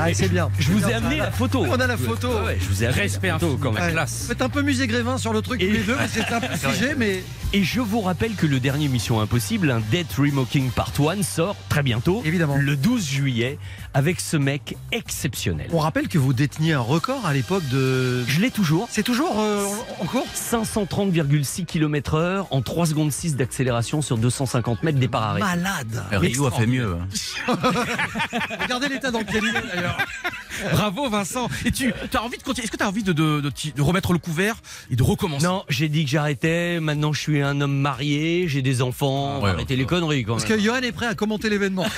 Ah, c'est bien. Je vous ai bien, amené la photo. On a la photo. Ouais, ouais, je vous ai amené Respect la photo quand même. Ouais. classe. Faites un peu musée Grévin sur le truc tous les deux, mais c'est un peu figé, mais Et je vous rappelle que le dernier Mission Impossible, un Death Remocking Part 1, sort très bientôt, Évidemment. le 12 juillet, avec ce mec exceptionnel. on rappelle que vous déteniez un record à l'époque de. Je l'ai toujours. C'est toujours euh, en cours 530,6 km heure en 3 secondes 6 d'accélération sur 250 mètres départ arrêté. Malade Rio a fait mieux. Regardez l'état dans lequel il est Bravo Vincent. Et tu as envie de continuer Est-ce que tu as envie de, de, de, de remettre le couvert et de recommencer? Non, j'ai dit que j'arrêtais. Maintenant, je suis un homme marié, j'ai des enfants. Ouais, Arrêtez ouais. les conneries quand Parce même. que Johan est prêt à commenter l'événement.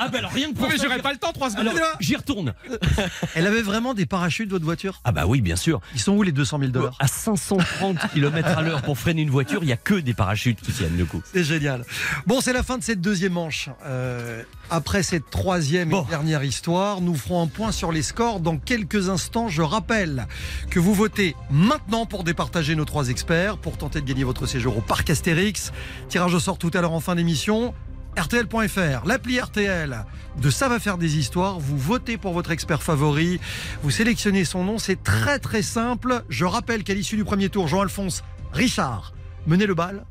Ah, ben alors rien que pour Oui, mais j'aurais j'y- pas le temps, trois secondes. J'y retourne. Elle avait vraiment des parachutes, votre voiture? Ah, bah oui, bien sûr. Ils sont où les 200 000 dollars? À 530 km à l'heure pour freiner une voiture, il n'y a que des parachutes qui tiennent le coup. C'est génial. Bon, c'est la fin de cette deuxième manche. Euh, après cette troisième Bon. et dernière histoire, nous ferons un point sur les scores dans quelques instants. Je rappelle que vous votez maintenant pour départager nos trois experts, pour tenter de gagner votre séjour au parc Astérix. Tirage au sort tout à l'heure en fin d'émission. RTL.fr, l'appli RTL de Ça va faire des histoires. Vous votez pour votre expert favori. Vous sélectionnez son nom. C'est très très simple. Je rappelle qu'à l'issue du premier tour, Jean-Alphonse Richard menait le bal.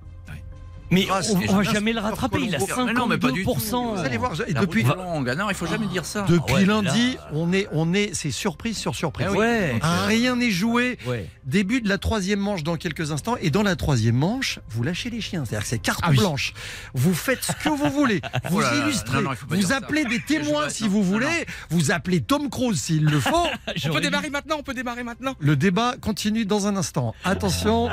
Mais Ah, on, on va jamais le rattraper. Il a Mais 52%. non, mais pas du tout. Vous allez voir, La depuis, longue. Ah non, il faut jamais dire ça. depuis ouais, lundi, là- on est, on est, c'est surprise sur surprise. Ah. Ouais. Rien n'est joué. Ouais. Début de la troisième manche dans quelques instants. Et dans la troisième manche, vous lâchez les chiens. C'est-à-dire que c'est carte Ah oui. blanche. Vous faites ce que vous voulez. Vous Oh là là, illustrez. non, non, vous ça. appelez des témoins si non, vous non, voulez. Vous appelez Tom Cruise s'il le faut. On peut démarrer maintenant On peut démarrer maintenant Le débat continue dans un instant. Attention,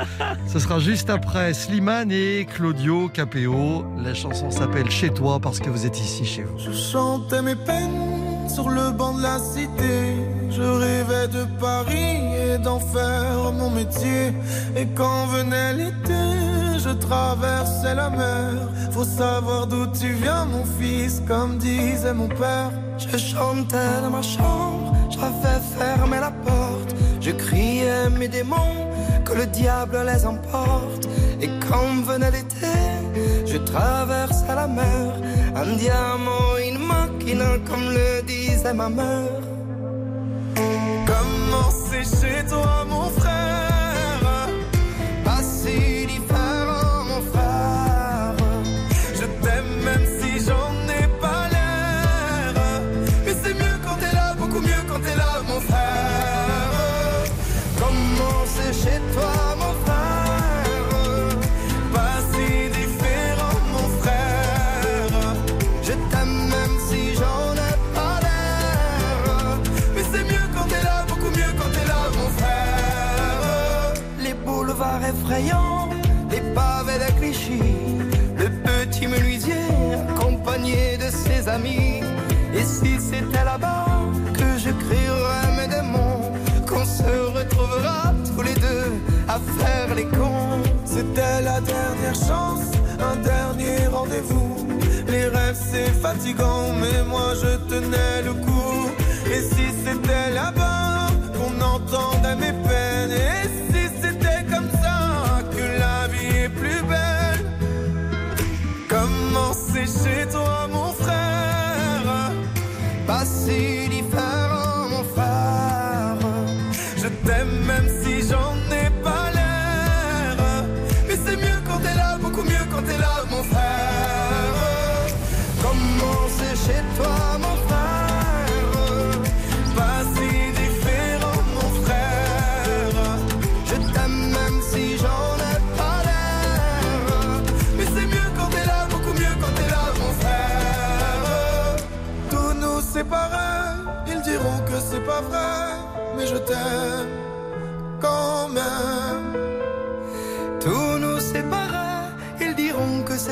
ce sera juste après Slimane et Claudio Capéo. La chanson s'appelle Chez toi parce que vous êtes ici chez vous. Je chantais mes peines sur le banc de la cité. Je rêvais de Paris et d'en faire mon métier. Et quand venait l'été, je traversais la mer. Faut savoir d'où tu viens, mon fils, comme disait mon père. Je chantais dans ma chambre, j'avais fermé la porte. Je criais mes démons, le diable les emporte. Et quand venait l'été, je traversais la mer. Un diamant, une machina, comme le disait ma mère. Comment c'est chez toi, mon frère effrayants, les pavés de Clichy, le petit menuisier accompagné de ses amis. Et si c'était là-bas que je crierais mes démons, qu'on se retrouvera tous les deux à faire les cons. C'était la dernière chance, un dernier rendez-vous. Les rêves c'est fatigant, mais moi je tenais le coup. Et si c'était là-bas qu'on entendait mes Comment c'est chez toi, mon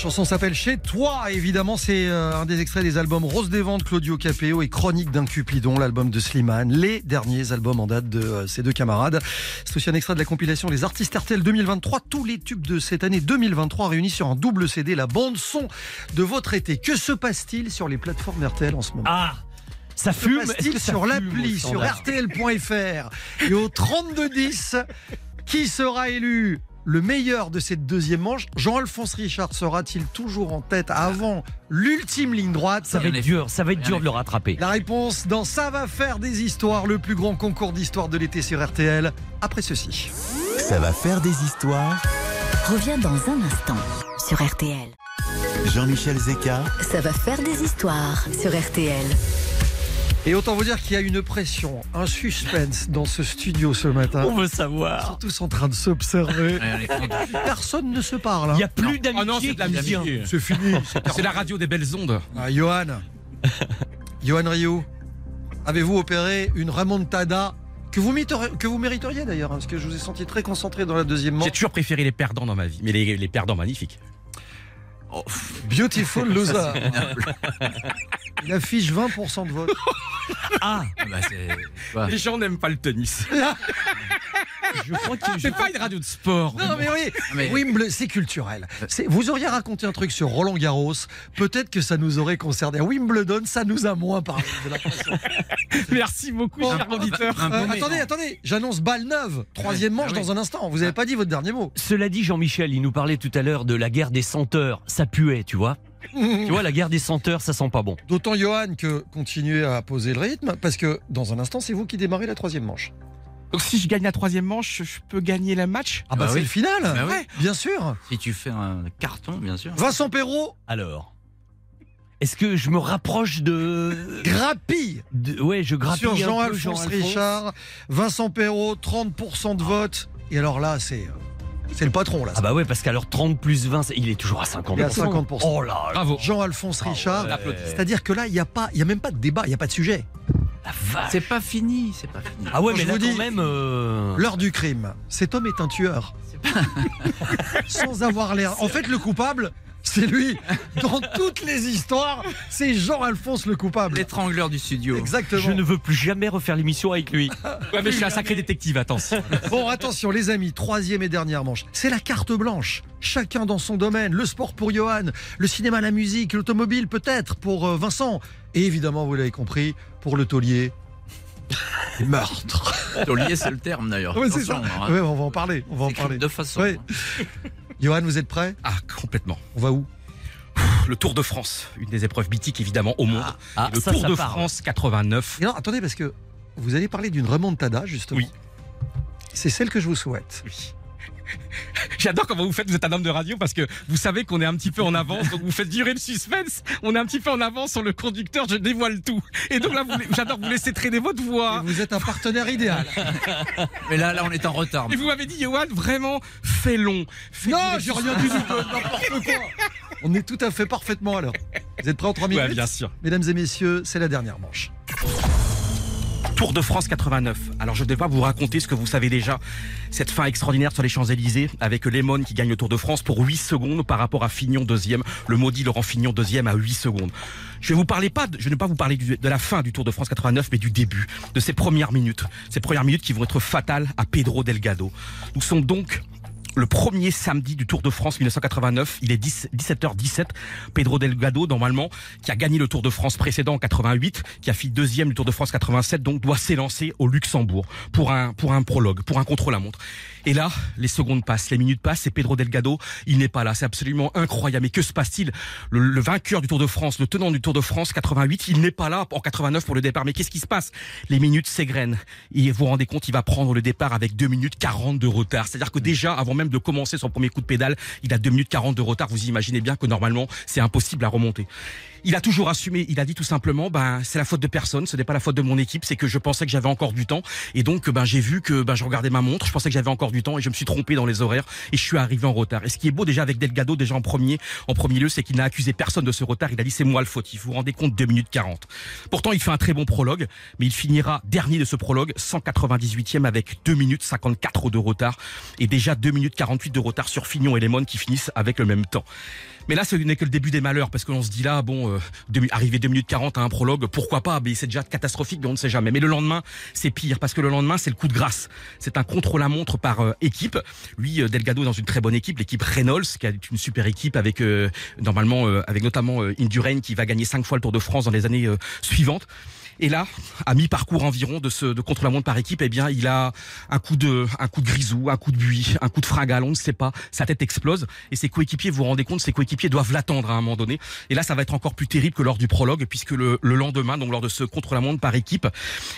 Chanson s'appelle Chez toi, évidemment, c'est euh, un des extraits des albums Rose des Ventes, Claudio Capéo et Chronique d'un Cupidon, l'album de Slimane, les derniers albums en date de euh, ces deux camarades. C'est aussi un extrait de la compilation Les Artistes RTL 2023, tous les tubes de cette année 2023 réunis sur un double CD, la bande son de votre été. Que se passe-t-il sur les plateformes RTL en ce moment? Ah ça fume. que ça sur l'appli, sur rtl.fr et au 3210 Qui sera élu? Le meilleur de cette deuxième manche Jean-Alphonse Richard sera-t-il toujours en tête avant l'ultime ligne droite? Ça va être dur, ça va être dur de le rattraper. La réponse dans Ça va faire des histoires, le plus grand concours d'histoire de l'été sur RTL, après ceci. Ça va faire des histoires. Revient dans un instant sur RTL. Jean-Michel Zeka, Ça va faire des histoires sur RTL. Et autant vous dire qu'il y a une pression, un suspense dans ce studio ce matin. On veut Ils sont savoir. tous en train de s'observer. Personne ne se parle. hein. Il n'y a plus d'amitié. Ah non, c'est de. C'est fini. C'est la radio des belles ondes. Ah, Johan. Johan Rio, avez-vous opéré une remontada que vous, mériteriez- que vous mériteriez d'ailleurs, hein, parce que je vous ai senti très concentré dans la deuxième manche. J'ai toujours préféré les perdants dans ma vie, mais les, les perdants magnifiques. Beautiful loser. Il affiche 20% de vote. Ah, Bah, Les gens n'aiment pas le tennis. je crois je C'est pas une radio de sport. Non mais oui, Mais- Wimbledon, c'est culturel. Vous auriez raconté un truc sur Roland Garros, peut-être que ça nous aurait concerné. Wimbledon, ça nous a moins parlé. j'ai l'impression. Merci beaucoup, Bon, cher auditeur. Euh, attendez, attendez, j'annonce balle neuve, troisième manche Ah oui. dans un instant. Vous n'avez pas dit votre dernier mot. Cela dit, Jean-Michel, il nous parlait tout à l'heure de la guerre des senteurs. Ça puait, tu vois. Tu vois, la guerre des senteurs, ça sent pas bon. D'autant Johan que continuez à poser le rythme, parce que dans un instant, c'est vous qui démarrez la troisième manche. Donc si je gagne la troisième manche, je peux gagner le match Ah bah, Bah c'est oui. le final Bah oui. Bien sûr Si tu fais un carton, bien sûr. Vincent Perrault, Alors, est-ce que je me rapproche de... grappille de- ouais, je grappille sur Jean-Alphonse Jean-Alphonse. Richard. Vincent Perrault, 30% de vote. Et alors là, c'est c'est le patron là. Ah bah ouais, parce qu'alors 30 plus 20, c'est- il est toujours à 50%. Il est à 50%. Oh là là, Bravo. Jean-Alphonse Richard. ouais. C'est-à-dire que là, il n'y a, pas- il y a même pas de débat, il n'y a pas de sujet. la vache. C'est pas fini, c'est pas fini. Ah ouais, mais Je là vous quand dis- même... euh, L'heure du crime. Cet homme est un tueur. Sans avoir l'air. En fait, le coupable, c'est lui. Dans toutes les histoires, c'est Jean-Alphonse le coupable. L'étrangleur du studio. Exactement. Je ne veux plus jamais refaire l'émission avec lui. Ouais, mais je suis un sacré détective, attention. Bon, attention, les amis, troisième et dernière manche. C'est la carte blanche. Chacun dans son domaine. Le sport pour Johan, le cinéma, la musique, l'automobile peut-être pour euh, Vincent. Et évidemment, vous l'avez compris, pour le taulier. Meurtre. Taulier, c'est le terme d'ailleurs. Ouais, c'est ça. Hein. Ouais, on va en parler. On va en parler. de deux façons. Ouais. Johan, vous êtes prêt? Ah, complètement. On va où? Le Tour de France, une des épreuves mythiques évidemment au monde. Ah, Et le ça, Tour ça de. France 89. Et non, attendez, parce que vous allez parler d'une remontada, justement. Oui. C'est celle que je vous souhaite. Oui. J'adore comment vous faites, vous êtes un homme de radio parce que vous savez qu'on est un petit peu en avance, donc vous faites durer le suspense. On est un petit peu en avance sur le conducteur, je dévoile tout. Et donc là, j'adore vous laisser traîner votre Et voix. vous êtes un partenaire idéal. Mais là, là, on est en retard. Et vous m'avez dit, Johan, vraiment, fais long. Fais non, j'ai rien dit du tout. N'importe quoi. On est tout à fait parfaitement à l'heure. Vous êtes prêts en 3 minutes Ouais, bien sûr. Mesdames et messieurs, c'est la dernière manche. Tour de France 89. Alors je ne vais pas vous raconter ce que vous savez déjà. Cette fin extraordinaire sur les Champs-Élysées avec Lemon qui gagne le Tour de France pour 8 secondes par rapport à Fignon deuxième. Le maudit Laurent Fignon deuxième à 8 secondes. Je vais vous parler pas, je ne vais pas vous parler de la fin du Tour de France 89, mais du début, de ces premières minutes. Ces premières minutes qui vont être fatales à Pedro Delgado. Nous sommes donc le premier samedi du Tour de France 1989, il est 10 17h17. Pedro Delgado, normalement, qui a gagné le Tour de France précédent en 88, qui a fait deuxième du Tour de France 87, donc doit s'élancer au Luxembourg pour un, pour un prologue, pour un contre-la-montre. Et là, les secondes passent, les minutes passent, et Pedro Delgado, il n'est pas là. C'est absolument incroyable. Mais que se passe-t-il? Le, le vainqueur du Tour de France, le tenant du Tour de France 88, il n'est pas là en 89 pour le départ. Mais qu'est-ce qui se passe? Les minutes s'égrènent. Et vous vous rendez compte, il va prendre le départ avec 2 minutes 40 de retard. C'est-à-dire que déjà, avant même de commencer son premier coup de pédale, il a 2 minutes 40 de retard. Vous imaginez bien que normalement, c'est impossible à remonter. Il a toujours assumé, il a dit tout simplement, ben, c'est la faute de personne, ce n'est pas la faute de mon équipe, c'est que je pensais que j'avais encore du temps. Et donc, ben, j'ai vu que, ben, je regardais ma montre, je pensais que j'avais encore du temps et je me suis trompé dans les horaires et je suis arrivé en retard. Et ce qui est beau déjà avec Delgado, déjà en premier, en premier lieu, c'est qu'il n'a accusé personne de ce retard. Il a dit, c'est moi le fautif. Vous vous rendez compte, 2 minutes 40. Pourtant, il fait un très bon prologue, mais il finira dernier de ce prologue, 198e avec 2 minutes 54 de retard et déjà 2 minutes 48 de retard sur Fignon et Lemon qui finissent avec le même temps. Mais là, ce n'est que le début des malheurs, parce qu'on se dit là, bon, euh, deux mi- arriver 2 minutes 40 à un prologue, pourquoi pas Mais c'est déjà catastrophique, mais on ne sait jamais. Mais le lendemain, c'est pire, parce que le lendemain, c'est le coup de grâce. C'est un contre-la-montre par euh, équipe. Lui, euh, Delgado dans une très bonne équipe, l'équipe Reynolds, qui est une super équipe avec, euh, normalement, avec notamment Indurain, qui va gagner cinq fois le Tour de France dans les années suivantes. Et là, à mi-parcours environ de ce de contre-la-montre par équipe, eh bien, il a un coup de un coup de grisou, un coup de buis, un coup de fringale, on ne sait pas. Sa tête explose et ses coéquipiers, vous vous rendez compte, ses coéquipiers doivent l'attendre à un moment donné. Et là, ça va être encore plus terrible que lors du prologue, puisque le, le lendemain, donc lors de ce contre-la-montre par équipe,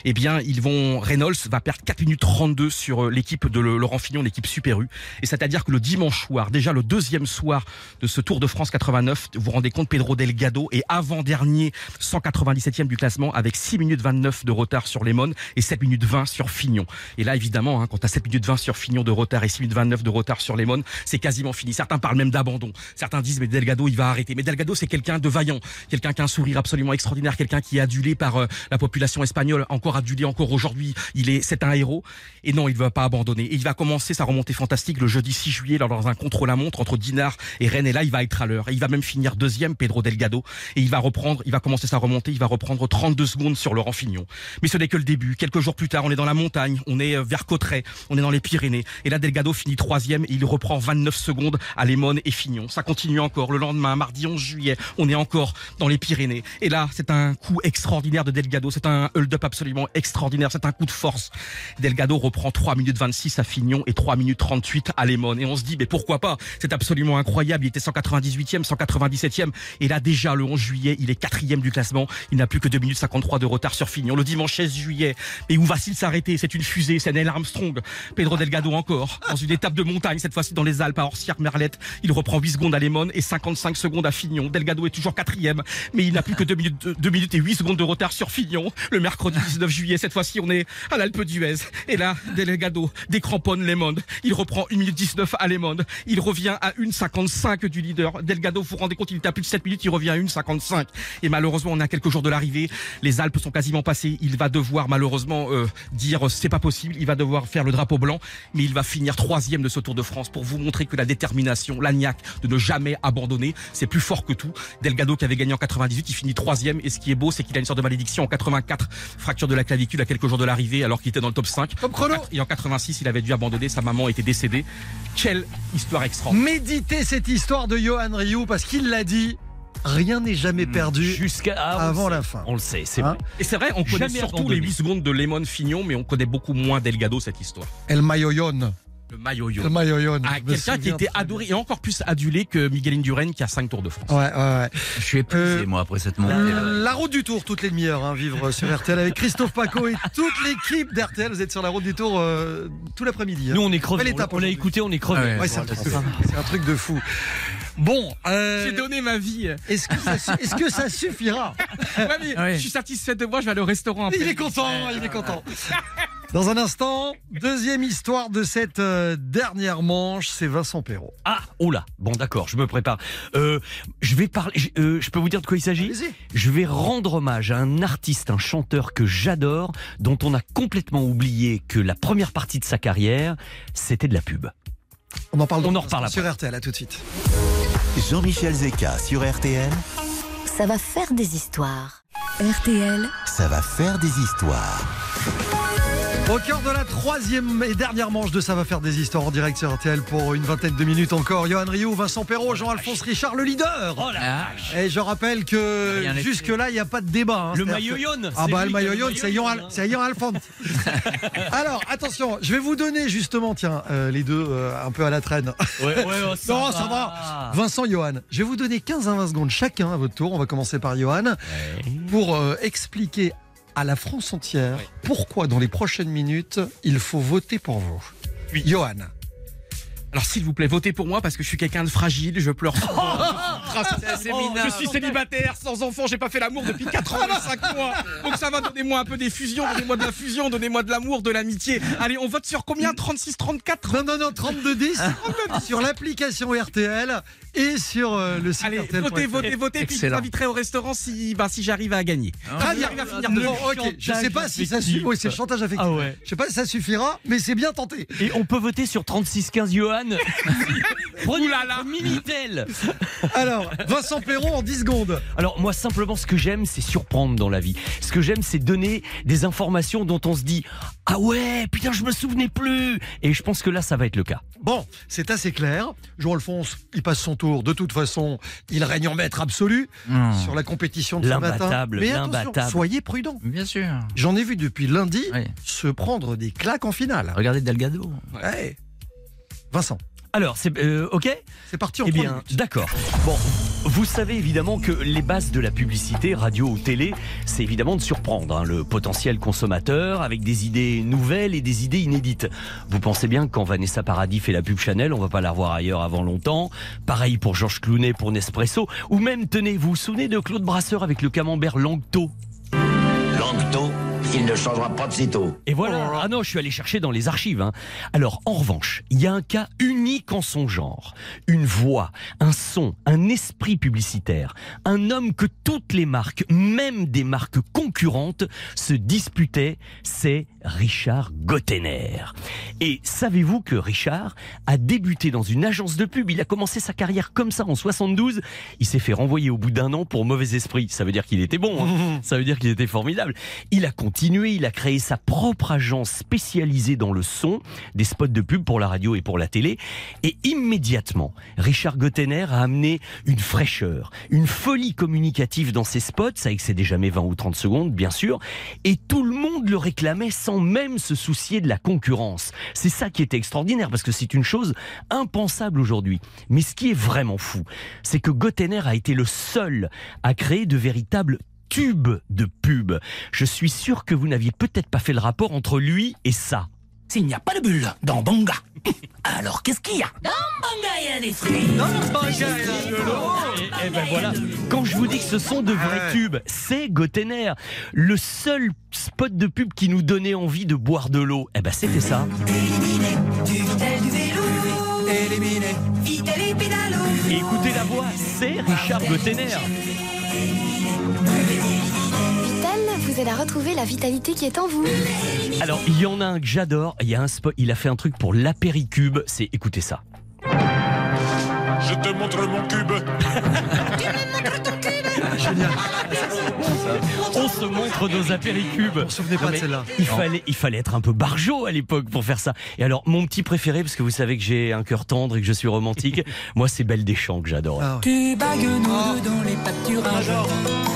eh bien, ils vont Reynolds va perdre 4 minutes 32 sur euh, l'équipe de Laurent Fignon, l'équipe Super U. Et c'est-à-dire que le dimanche soir, déjà le deuxième soir de ce Tour de France 89, vous vous rendez compte, Pedro Delgado est avant-dernier 197e du classement avec 6 minutes 29 de retard sur Lemon et 7 minutes 20 sur Fignon. Et là, évidemment, hein, quand tu as 7 minutes 20 sur Fignon de retard et 6 minutes 29 de retard sur Lemon, c'est quasiment fini. Certains parlent même d'abandon. Certains disent, mais Delgado, il va arrêter. Mais Delgado, c'est quelqu'un de vaillant, quelqu'un qui a un sourire absolument extraordinaire, quelqu'un qui est adulé par euh, la population espagnole, encore adulé encore aujourd'hui. Il est, c'est un héros. Et non, il ne va pas abandonner. Et il va commencer sa remontée fantastique le jeudi 6 juillet lors dans un contre-la-montre entre Dinard et Rennes. Et là, il va être à l'heure. Et il va même finir deuxième, Pedro Delgado. Et il va reprendre, il va commencer sa remontée, il va reprendre 32 secondes sur Laurent Fignon. Mais ce n'est que le début. Quelques jours plus tard, on est dans la montagne, on est euh, vers Cauterets, on est dans les Pyrénées. Et là, Delgado finit troisième et il reprend 29 secondes à Lemon et Fignon. Ça continue encore. Le lendemain, mardi 11 juillet, on est encore dans les Pyrénées. Et là, c'est un coup extraordinaire de Delgado. C'est un hold-up absolument extraordinaire. C'est un coup de force. Delgado reprend 3 minutes 26 à Fignon et 3 minutes 38 à Lemon. Et on se dit, mais pourquoi pas? C'est absolument incroyable. Il était 198e, 197e. Et là, déjà, le 11 juillet, il est quatrième du classement. Il n'a plus que 2 minutes 53 de retard sur Fignon. Le dimanche 16 juillet. Et où va-t-il s'arrêter? C'est une fusée, c'est Neil Armstrong. Pedro Delgado encore. Dans une étape de montagne, cette fois-ci dans les Alpes, à Orsières-Merlette. Il reprend 8 secondes à Lemon et 55 secondes à Fignon. Delgado est toujours quatrième, mais il n'a plus que 2 minutes, 2 minutes et 8 secondes de retard sur Fignon. Le mercredi 19 juillet, cette fois-ci, on est à l'Alpe d'Huez. Et là, Delgado décramponne Lemon. Il reprend 1 minute 19 à Lemon. Il revient à 1,55 du leader. Delgado, vous vous rendez compte, il était à plus de 7 minutes, il revient à 1,55. Et malheureusement, on est à quelques jours de l'arrivée. Les Alpes sont quasiment passées. Il va devoir malheureusement euh, dire c'est pas possible. Il va devoir faire le drapeau blanc, mais il va finir troisième de ce Tour de France pour vous montrer que la détermination, l'agnac de ne jamais abandonner, c'est plus fort que tout. Delgado qui avait gagné en 98, il finit troisième. Et ce qui est beau, c'est qu'il a une sorte de malédiction en 84, fracture de la clavicule à quelques jours de l'arrivée, alors qu'il était dans le top 5. Top chrono. Et en 86, il avait dû abandonner. Sa maman était décédée. Quelle histoire extraordinaire. Méditez cette histoire de Johan Rioux parce qu'il l'a dit. Rien n'est jamais perdu Jusqu'à ah, le avant sait. la fin. On le sait, c'est Hein vrai. Et c'est vrai, on connaît Jamais surtout abandonné. les 8 secondes de Lemon Fignon, mais on connaît beaucoup moins Delgado cette histoire. El Mayoyon. Le maillot El Mayoyon. Ah, quelqu'un qui était adoré et encore plus adulé que Miguel Indurain qui a 5 Tours de France. Ouais, ouais, ouais. Je suis épuisé, Euh, moi, après cette montée. La route du Tour, toutes les demi-heures, hein, vivre sur RTL avec Christophe Paco et toute l'équipe d'RTL. Vous êtes sur la route du Tour euh, tout l'après-midi. hein. Nous, on est crevés. On, étape on l'a écouté, on est crevés. Ouais, un. C'est un truc de fou. Bon, euh, J'ai donné ma vie. est-ce que, ça que suffira? Ouais, mais Ouais. Je suis satisfait de moi, je vais aller au restaurant après. Il est content, il est content. Dans un instant, deuxième histoire de cette euh, dernière manche, c'est Vincent Perrault. Ah, oh là. Bon, d'accord, je me prépare. Euh, je vais parler. je- euh, je peux vous dire de quoi il s'agit? Je vais rendre hommage à un artiste, un chanteur que j'adore, dont on a complètement oublié que la première partie de sa carrière, c'était de la pub. On en parle, On en reparle sur RTL, à tout de suite. Jean-Michel Zeka sur RTL, Ça va faire des histoires. RTL, ça va faire des histoires. Au cœur de la troisième et dernière manche de Ça va faire des histoires en direct sur RTL pour une vingtaine de minutes encore. Johan Rioux, Vincent Perrault, Jean-Alphonse Richard, le leader. Oh là Ah, Et je rappelle que jusque-là, il n'y a pas de débat. hein. Le maillot que- Ah bah le maillot yawn, hein. c'est Johan Alphonse. Alors attention, je vais vous donner justement, tiens, euh, les deux euh, un peu à la traîne. Ouais, ouais, oh, ça Non, va. ça va. Vincent, Johan, je vais vous donner 15 à 20 secondes chacun à votre tour. On va commencer par Johan Ouais. pour euh, expliquer à la France entière pourquoi dans les prochaines minutes il faut voter pour vous? Oui. Johan. Alors s'il vous plaît, votez pour moi parce que je suis quelqu'un de fragile, je pleure souvent. je suis célibataire, sans enfant, j'ai pas fait l'amour depuis 4 ans et 5 mois. Donc ça va, donnez-moi un peu des fusions, donnez-moi de la fusion, donnez-moi de l'amour, de l'amitié. Allez, on vote sur combien? 36, 34 Non, non, non, 32-10 sur l'application RTL et sur euh, le site Allez, RTL. votez, votez, votez, puis je t'inviterai au restaurant si, bah, si j'arrive à gagner. Très bien. J'arrive à finir devant. ok, je sais pas si ça affectif. suffit. Oui, c'est chantage affectif. Ah ouais. Je sais pas si ça suffira, mais c'est bien tenté. Et on peut voter sur 3615 Johan? Prenez Oulala. votre Minitel. Alors, Vincent Perron en 10 secondes. Alors moi simplement ce que j'aime c'est surprendre dans la vie. Ce que j'aime c'est donner des informations dont on se dit ah ouais putain je me souvenais plus et je pense que là ça va être le cas. Bon, c'est assez clair. Jean-Alphonse, il passe son tour. De toute façon, il règne en maître absolu Hmm. sur la compétition de ce matin. L'imbattable, Mais attention, soyez prudents. Bien sûr. J'en ai vu depuis lundi Oui. se prendre des claques en finale. Regardez Delgado. Ouais. Vincent, Alors c'est euh, ok? C'est parti en Eh bien, d'accord. Bon, vous savez évidemment que les bases de la publicité, radio ou télé, c'est évidemment de surprendre hein, le potentiel consommateur avec des idées nouvelles et des idées inédites. Vous pensez bien que quand Vanessa Paradis fait la pub Chanel, on va pas la revoir ailleurs avant longtemps. Pareil pour Georges Clounet pour Nespresso. Ou même, tenez, vous vous souvenez de Claude Brasseur avec le camembert Langto? Langto, il ne changera pas de sitôt. Et voilà. Ah non, je suis allé chercher dans les archives. hein. Alors, en revanche, il y a un cas unique en son genre. Une voix, un son, un esprit publicitaire. Un homme que toutes les marques, même des marques concurrentes, se disputaient. C'est Richard Gottener. Et savez-vous que Richard a débuté dans une agence de pub? Il a commencé sa carrière comme ça en 72. Il s'est fait renvoyer au bout d'un an pour mauvais esprit. Ça veut dire qu'il était bon. hein. Ça veut dire qu'il était formidable. Il a continué, il a créé sa propre agence spécialisée dans le son, des spots de pub pour la radio et pour la télé. Et immédiatement, Richard Gottener a amené une fraîcheur, une folie communicative dans ses spots. Ça excédait jamais 20 ou 30 secondes, bien sûr. Et tout le monde le réclamait sans même se soucier de la concurrence. C'est ça qui était extraordinaire parce que c'est une chose impensable aujourd'hui. Mais ce qui est vraiment fou, c'est que Gottener a été le seul à créer de véritables tube de pub. Je suis sûr que vous n'aviez peut-être pas fait le rapport entre lui et ça. S'il n'y a pas de bulle dans Banga, alors qu'est-ce qu'il y a? Dans Banga, il y a des fruits. Et, ben voilà, quand je vous dis que ce sont de vrais Ouais. tubes, c'est Gotener. Le seul spot de pub qui nous donnait envie de boire de l'eau, eh ben c'était ça. Et écoutez la voix, c'est Richard Gotener. Vous aide à retrouver la vitalité qui est en vous. Alors, il y en a un que j'adore, il y a un spot, il a fait un truc pour l'apéricube, c'est écoutez ça. Je te montre mon cube. Génial. On se montre nos apéricubes. Vous vous souvenez pas de celle-là il fallait, il fallait être un peu barjot à l'époque pour faire ça. Et alors, mon petit préféré, parce que vous savez que j'ai un cœur tendre et que je suis romantique, moi, c'est Belle des Champs que j'adore. Ah ouais. Tu bagues nous dans les pâturages.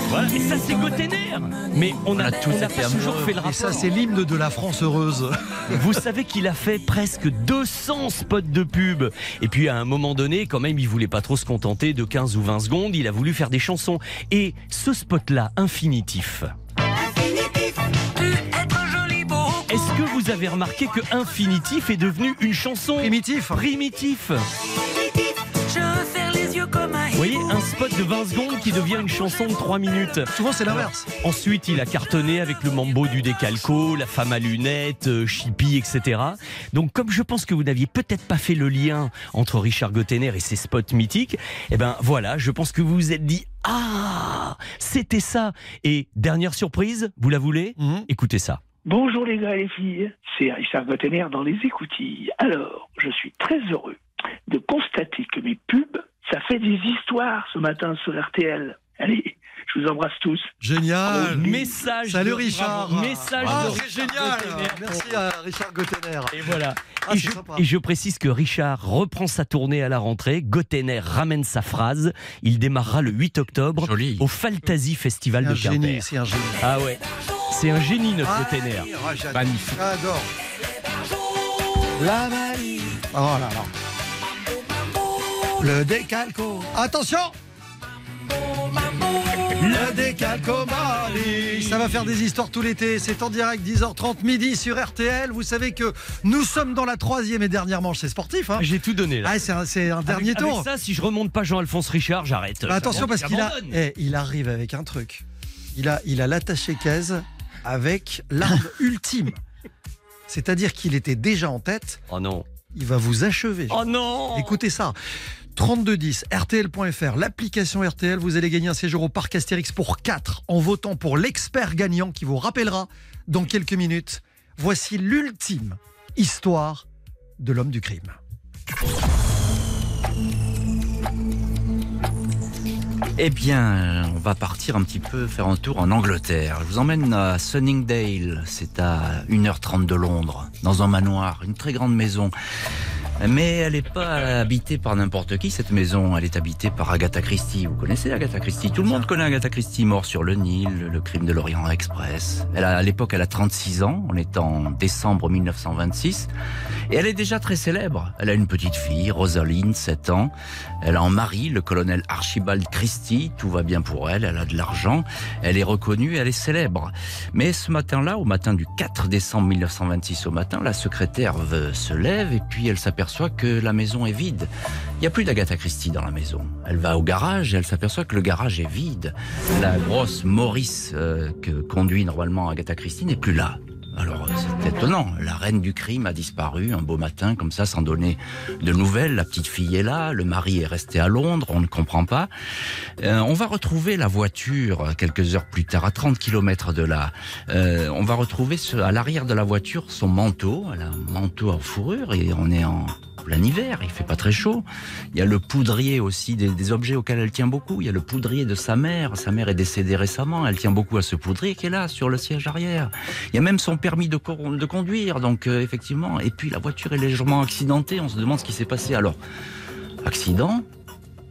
Voilà. Et ça, c'est Gotener. Mais on a, on pas toujours fait le Et rapport. ça, c'est l'hymne de la France heureuse. Vous savez qu'il a fait presque 200 spots de pub. Et puis à un moment donné, quand même, il voulait pas trop se contenter de 15 ou 20 secondes. Il a voulu faire des chansons. Et ce spot-là, infinitif. Est-ce que vous avez remarqué que infinitif est devenu une chanson Primitif. Primitif. Je voyez, un spot de 20 secondes qui devient une chanson de 3 minutes. Souvent, c'est l'inverse. Ensuite, il a cartonné avec le mambo du décalco, la femme à lunettes, euh, Chippy, etc. Donc, comme je pense que vous n'aviez peut-être pas fait le lien entre Richard Gottener et ses spots mythiques, eh ben voilà, je pense que vous vous êtes dit ah, c'était ça. Et dernière surprise, vous la voulez? Mhm. Écoutez ça. Bonjour les gars et les filles, c'est Richard Gottener dans les écoutilles. Alors, je suis très heureux de constater que mes pubs, ça fait des histoires ce matin sur RTL. Allez, je vous embrasse tous. Génial. Message. Salut de- Richard. bravo, Message Ah, de c'est génial. Merci à Richard Gottener. Et voilà. Ah, et, je, sympa. et je précise que Richard reprend sa tournée à la rentrée. Gottener ramène sa phrase. Il démarrera le 8 octobre Joli. au Fantasy Festival C'est de un génie, Quimper. c'est un génie. Ah ouais. C'est un génie notre Ah, Gottener. ah, j'adore. Magnifique. J'adore. La. Oh là là. Le décalco. Attention Le décalco Mali. Ça va faire des histoires tout l'été. C'est en direct 10h30 midi sur RTL. Vous savez que nous sommes dans la troisième et dernière manche. C'est sportif. Hein J'ai tout donné là. ah, c'est un, c'est un dernier avec, tour. ça, si je remonte pas Jean-Alphonse Richard, j'arrête. Bah, attention parce qu'il a, eh, il arrive avec un truc. Il a, il a l'attaché caisse avec l'arme ultime. C'est-à-dire qu'il était déjà en tête. Oh non. Il va vous achever. Oh non. Écoutez ça. 3210, RTL.fr, l'application RTL, vous allez gagner un séjour au parc Astérix pour 4 en votant pour l'expert gagnant qui vous rappellera dans quelques minutes. Voici l'ultime histoire de l'homme du crime. Eh bien, on va partir un petit peu faire un tour en Angleterre. Je vous emmène à Sunningdale, c'est à 1h30 de Londres, dans un manoir, une très grande maison. Mais elle n'est pas habitée par n'importe qui, cette maison. Elle est habitée par Agatha Christie. Vous connaissez Agatha Christie? Tout le monde connaît Agatha Christie, mort sur le Nil, le crime de l'Orient Express. Elle a, à l'époque, elle a 36 ans. On est en décembre 1926. Et elle est déjà très célèbre. Elle a une petite fille, Rosaline, 7 ans. Elle a un mari, le colonel Archibald Christie. Tout va bien pour elle. Elle a de l'argent. Elle est reconnue. Elle est célèbre. Mais ce matin-là, au matin du 4 décembre 1926 au matin, la secrétaire se lève et puis elle s'aperçoit que la maison est vide. Il n'y a plus d'Agatha Christie dans la maison. Elle va au garage et elle s'aperçoit que le garage est vide. La grosse Maurice euh, que conduit normalement Agatha Christie n'est plus là. Alors euh, c'est étonnant, la reine du crime a disparu un beau matin comme ça sans donner de nouvelles. La petite fille est là, le mari est resté à Londres, on ne comprend pas. Euh, on va retrouver la voiture euh, quelques heures plus tard, à 30 km de là. On va retrouver ce- à l'arrière de la voiture son manteau, un manteau en fourrure et on est en plein hiver, il fait pas très chaud. Il y a le poudrier aussi, des, objets auxquels elle tient beaucoup. Il y a le poudrier de sa mère. Sa mère est décédée récemment. Elle tient beaucoup à ce poudrier qui est là, sur le siège arrière. Il y a même son permis de conduire, donc euh, effectivement. Et puis la voiture est légèrement accidentée. On se demande ce qui s'est passé. Alors, accident,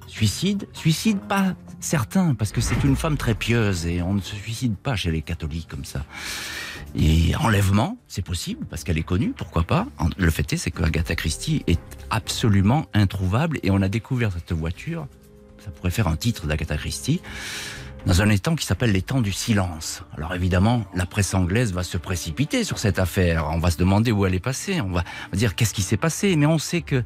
suicide, suicide pas certain, parce que c'est une femme très pieuse et on ne se suicide pas chez les catholiques comme ça. Et enlèvement, c'est possible parce qu'elle est connue, pourquoi pas. Le fait est, c'est que Agatha Christie est absolument introuvable et on a découvert cette voiture. Ça pourrait faire un titre d'Agatha Christie. dans un étang qui s'appelle l'étang du silence. Alors évidemment, la presse anglaise va se précipiter sur cette affaire. On va se demander où elle est passée. On va dire qu'est-ce qui s'est passé. Mais on sait que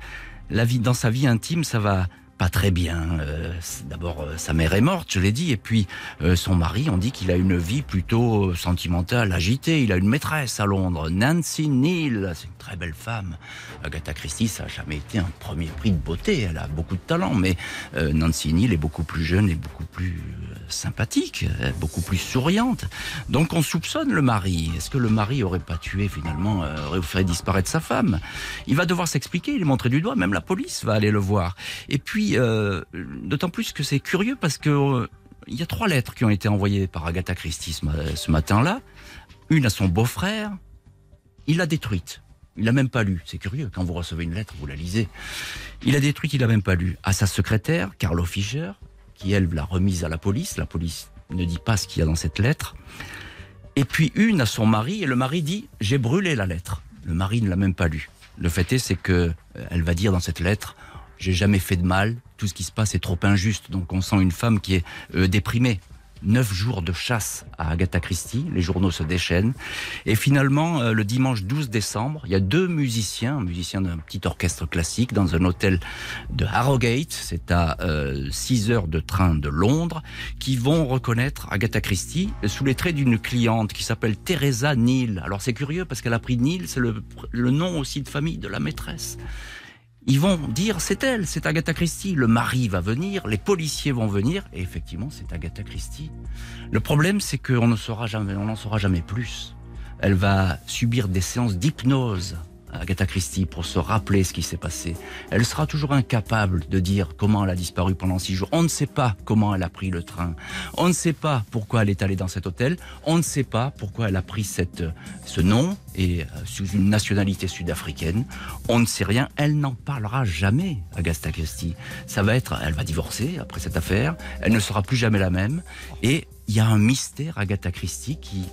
la vie, dans sa vie intime, ça va pas très bien. Euh, D'abord, euh, sa mère est morte, je l'ai dit, et puis euh, son mari, on dit qu'il a une vie plutôt euh, sentimentale, agitée. Il a une maîtresse à Londres, Nancy Neal. C'est une très belle femme. Agatha Christie, ça n'a jamais été un premier prix de beauté. Elle a beaucoup de talent, mais euh, Nancy Neal est beaucoup plus jeune et beaucoup plus euh, sympathique, beaucoup plus souriante. Donc on soupçonne le mari. Est-ce que le mari aurait pas tué finalement, aurait fait disparaître sa femme? Il va devoir s'expliquer, il est montré du doigt, même la police va aller le voir. Et puis, euh, d'autant plus que c'est curieux parce que euh, il y a trois lettres qui ont été envoyées par Agatha Christie ce, ma- ce matin-là. Une à son beau-frère, il l'a détruite. Il l'a même pas lu. C'est curieux. Quand vous recevez une lettre, vous la lisez. Il a détruite, il l'a même pas lu. À sa secrétaire, Carlo Fischer, qui elle l'a remise à la police. La police ne dit pas ce qu'il y a dans cette lettre. Et puis une à son mari, et le mari dit j'ai brûlé la lettre. Le mari ne l'a même pas lue. Le fait est, c'est que euh, elle va dire dans cette lettre j'ai jamais fait de mal. Tout ce qui se passe est trop injuste. Donc on sent une femme qui est euh, déprimée. Neuf jours de chasse à Agatha Christie, les journaux se déchaînent. Et finalement, euh, le dimanche 12 décembre, il y a deux musiciens, musiciens d'un petit orchestre classique, dans un hôtel de Harrogate, c'est à 6 heures de train de Londres, qui vont reconnaître Agatha Christie sous les traits d'une cliente qui s'appelle Teresa Neal. Alors c'est curieux parce qu'elle a pris Neal, c'est le, le nom aussi de famille de la maîtresse. Ils vont dire c'est elle, c'est Agatha Christie. Le mari va venir, les policiers vont venir, et effectivement c'est Agatha Christie. Le problème c'est qu'on ne saura jamais, on n'en saura jamais plus. Elle va subir des séances d'hypnose. Agatha Christie pour se rappeler ce qui s'est passé. Elle sera toujours incapable de dire comment elle a disparu pendant six jours. On ne sait pas comment elle a pris le train. On ne sait pas pourquoi elle est allée dans cet hôtel. On ne sait pas pourquoi elle a pris cette, ce nom et euh, sous une nationalité sud-africaine. On ne sait rien. Elle n'en parlera jamais, Agatha Christie. Ça va être, elle va divorcer après cette affaire. Elle ne sera plus jamais la même. Et il y a un mystère, Agatha Christie, qui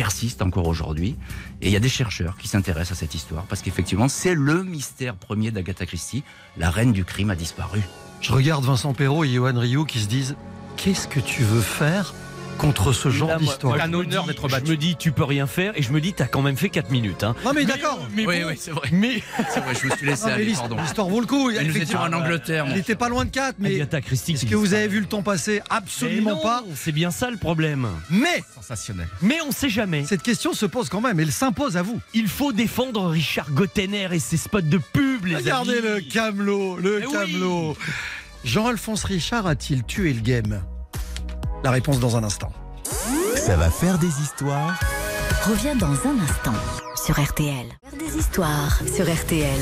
persiste encore aujourd'hui. Et il y a des chercheurs qui s'intéressent à cette histoire parce qu'effectivement, c'est le mystère premier d'Agatha Christie. La reine du crime a disparu. Je regarde Vincent Perrault et Johan Rioux qui se disent Qu'est-ce que tu veux faire contre ce genre d'histoire moi, je me dis- Je me dis, tu peux rien faire, et je me dis, t'as quand même fait 4 minutes. Hein. Non, mais d'accord. Mais Oui, bon, oui, c'est vrai. Mais C'est vrai, je me suis laissé Non, mais aller, pardon. L'histoire vaut le coup. Mais nous étions en Angleterre. Il n'était pas loin de 4, mais Agatha Christie. est-ce que vous avez vu le temps passer Absolument Mais non, pas. C'est bien ça le problème. Mais Sensationnel. Mais on sait jamais. cette question se pose quand même. Elle s'impose à vous. Il faut défendre Richard Gottener et ses spots de pub, les Regardez amis. le camelot, le Mais oui. camelot. Jean-Alphonse Richard a-t-il tué le game? La réponse dans un instant. Ça va faire des histoires. Revient dans un instant sur RTL. Des histoires sur RTL.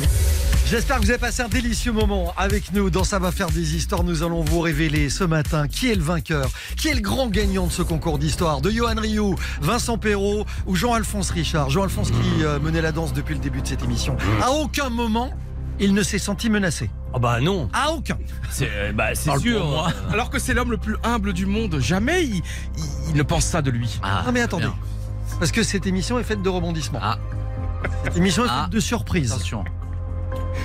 J'espère que vous avez passé un délicieux moment avec nous dans Ça va faire des histoires. Nous allons vous révéler ce matin qui est le vainqueur, qui est le grand gagnant de ce concours d'histoire de Johan Rioux, Vincent Perrault ou Jean-Alphonse Richard. Jean-Alphonse qui euh, menait la danse depuis le début de cette émission. À aucun moment, il ne s'est senti menacé. Ah bah non, À aucun. c'est euh, bah, sûr. moi. Alors que c'est l'homme le plus humble du monde, jamais il, il- il ne pense ça de lui. Ah, mais attendez. bien. Parce que cette émission est faite de rebondissements. Ah. Cette émission est Ah. faite de surprises. Attention.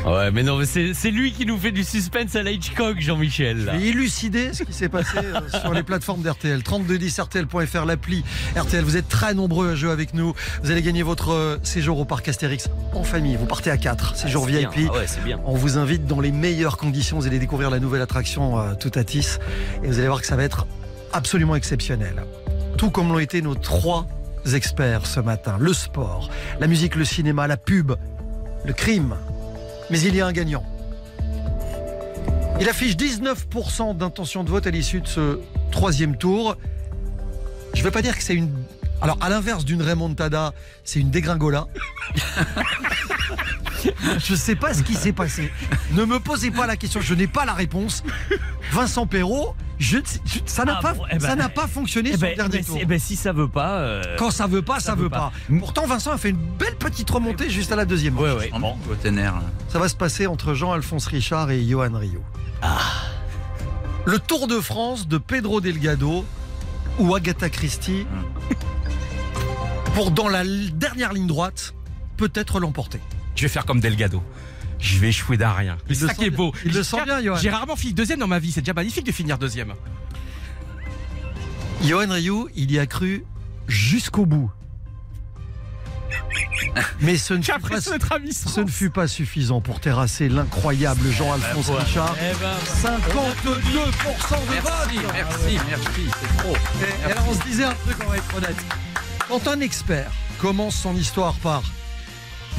Ouais, mais non, mais c'est lui qui nous fait du suspense à la Hitchcock, Jean-Michel. là. Et élucider ce qui s'est passé euh, sur les plateformes d'RTL. 3210 RTL.fr, l'appli RTL. Vous êtes très nombreux à jouer avec nous. Vous allez gagner votre euh, séjour au parc Astérix en famille. Vous partez à 4, séjour Ah, bien. VIP. Ah ouais, c'est bien. On vous invite dans les meilleures conditions. Vous allez découvrir la nouvelle attraction euh, Toutatis. Et vous allez voir que ça va être absolument exceptionnel. Tout comme l'ont été nos trois experts ce matin. Le sport, la musique, le cinéma, la pub, le crime. Mais il y a un gagnant. Il affiche 19% d'intention de vote à l'issue de ce troisième tour. Je ne vais pas dire que c'est une... Alors, à l'inverse d'une remontada, c'est une dégringola. Je ne sais pas ce qui s'est passé. Ne me posez pas la question, je n'ai pas la réponse. Vincent Perrault, je, je- ça n'a Ah pas, bon, eh ben- ça n'a pas fonctionné Eh sur ben, le dernier eh ben, tour. si- eh ben, si ça veut pas. euh, Quand ça veut pas, ça, ça veut pas. pas. Pourtant, Vincent a fait une belle petite remontée juste à la deuxième. Ouais, ouais. Bon, Gottener, là. Ça va se passer entre Jean-Alphonse Richard et Johan Rio. Ah. Le Tour de France de Pedro Delgado ou Agatha Christie pour dans la dernière ligne droite peut-être l'emporter. Je vais faire comme Delgado. Je vais échouer d'un rien. C'est le ça sent qui est beau. Il le J'ai- sent bien, Johan. J'ai rarement fini deuxième dans ma vie. C'est déjà magnifique de finir deuxième. Johan Rioux, il y a cru jusqu'au bout. Mais ce ne, fut pas, ce ne fut pas suffisant pour terrasser l'incroyable Jean-Alphonse voilà. Richard. Eh ben, 52% de Merci, vote merci, merci, c'est trop. Et alors on se disait un truc, on va être honnête. Quand un expert commence son histoire par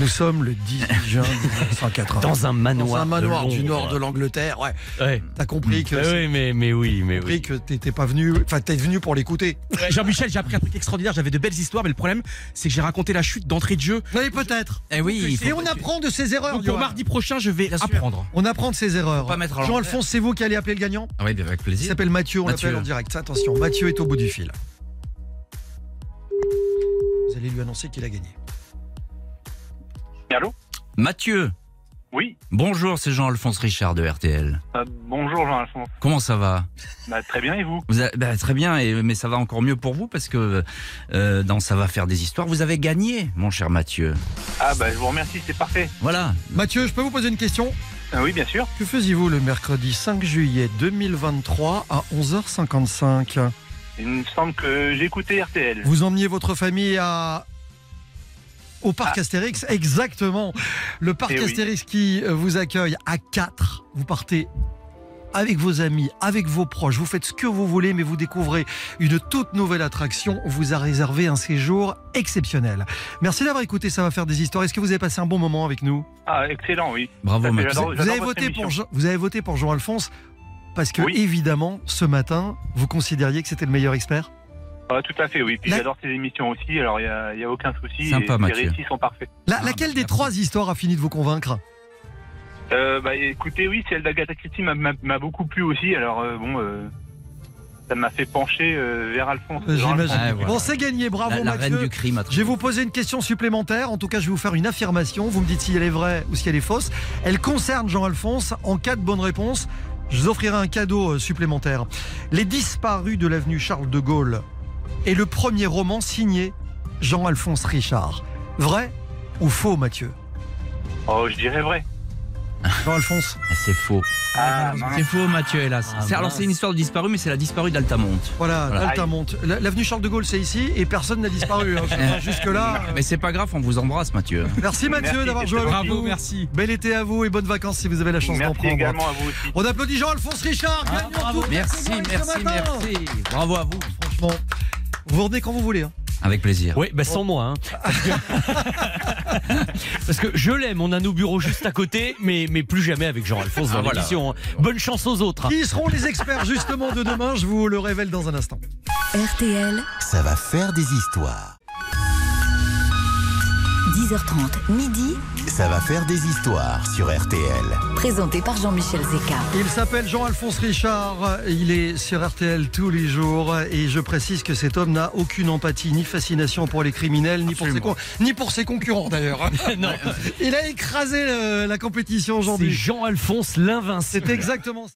Nous sommes le 18 juin 1980. Dans un manoir. Dans un manoir de du nord de l'Angleterre, ouais. Ouais. T'as compris que. Mais c'est- oui, mais, mais oui, mais compris oui. que t'étais pas venu. Enfin, t'es venu pour l'écouter. Ouais, Jean-Michel, j'ai appris un truc extraordinaire. J'avais de belles histoires, mais le problème, c'est que j'ai raconté la chute d'entrée de jeu. Oui, peut-être. Eh oui, il Et on apprend de ses erreurs. Donc pour mardi prochain, je vais apprendre. On apprend de ses erreurs. pas mettre à Jean-Alphonse, c'est vous qui allez appeler le gagnant Ah oui, avec Il plaisir. s'appelle Mathieu, on Mathieu. l'appelle en direct. Attention, Mathieu est au bout du fil. Vous allez lui annoncer qu'il a gagné. Allô Mathieu, Oui, bonjour, c'est Jean-Alphonse Richard de RTL. euh, bonjour Jean-Alphonse. Comment ça va Bah, très bien, et vous vous avez- bah, Très bien, et, mais ça va encore mieux pour vous parce que euh, dans Ça va faire des histoires, vous avez gagné, mon cher Mathieu. Ah, bah, je vous remercie, c'est parfait. Voilà. Mathieu, je peux vous poser une question? Ah oui, bien sûr. Que faisiez-vous le mercredi 5 juillet 2023 à 11h55 Il me semble que j'ai écouté RTL. Vous emmeniez votre famille à au parc Astérix, exactement. Le parc Eh oui. Astérix qui euh, vous accueille à 4. Vous partez avec vos amis, avec vos proches, vous faites ce que vous voulez, mais vous découvrez une toute nouvelle attraction. On vous a réservé un séjour exceptionnel. Merci d'avoir écouté, ça va faire des histoires. Est-ce que vous avez passé un bon moment avec nous? Ah, excellent, oui. Bravo, j'adore- vous avez, voté pour Jean, vous avez voté pour Jean-Alphonse parce que, Oui. évidemment, ce matin, vous considériez que c'était le meilleur expert? Ah, tout à fait, oui. Puis La- j'adore ces émissions aussi, alors il n'y a, il y a aucun souci. Sympa, et Mathieu. Les récits sont parfaits. La- Ah, Laquelle des trois histoires a fini de vous convaincre? Euh, bah, écoutez, oui, celle d'Agatha Christie m'a- m'a m'a beaucoup plu aussi, alors euh, bon, euh, ça m'a fait pencher euh, vers Alphonse. Vers J'imagine. Ah, voilà. Bon, c'est gagné, bravo La, la Mathieu. reine du crime. a Je vais vous poser une question supplémentaire. En tout cas, je vais vous faire une affirmation. Vous me dites si elle est vraie ou si elle est fausse. Elle concerne Jean-Alphonse. En cas de bonne réponse, je vous offrirai un cadeau euh, supplémentaire. Les disparus de l'avenue Charles de Gaulle est le premier roman signé Jean-Alphonse Richard. Vrai ou faux, Mathieu? Oh, je dirais vrai. Jean-Alphonse? C'est faux. Ah. C'est faux, Mathieu, hélas. Ah, C'est- alors, c'est une histoire de disparu, mais c'est la disparue d'Altamonte. Voilà, Voilà. Altamonte. La- L'avenue Charles de Gaulle, c'est ici et personne n'a disparu. hein. Jusque-là. euh, Mais c'est pas grave, on vous embrasse, Mathieu. Merci Mathieu Merci, d'avoir joué avec nous. merci. Bel été à vous et bonnes vacances si vous avez la chance d'en Merci prendre. également à vous aussi. On applaudit Jean-Alphonse Richard. gagnant bravo. tout Merci, merci, merci. Bravo à vous. Franchement, vous revenez quand vous voulez. hein. Avec plaisir. Oui, bah sans moi. hein. Parce, que... Parce que je l'aime, on a nos bureaux juste à côté, mais, mais plus jamais avec Jean-Alphonse dans Ah, voilà. l'émission. hein. Bonne chance aux autres. hein. Qui seront les experts justement de demain? Je vous le révèle dans un instant. RTL, Ça va faire des histoires. 10h30, midi, Ça va faire des histoires sur RTL. présenté par Jean-Michel Zeka. Il s'appelle Jean-Alphonse Richard. Il est sur RTL tous les jours. Et je précise que cet homme n'a aucune empathie ni fascination pour les criminels, ni, pour ses, con- ni pour ses concurrents d'ailleurs. non, Il a écrasé euh, la compétition c'est aujourd'hui. Jean-Alphonse l'invincible. C'est exactement ça.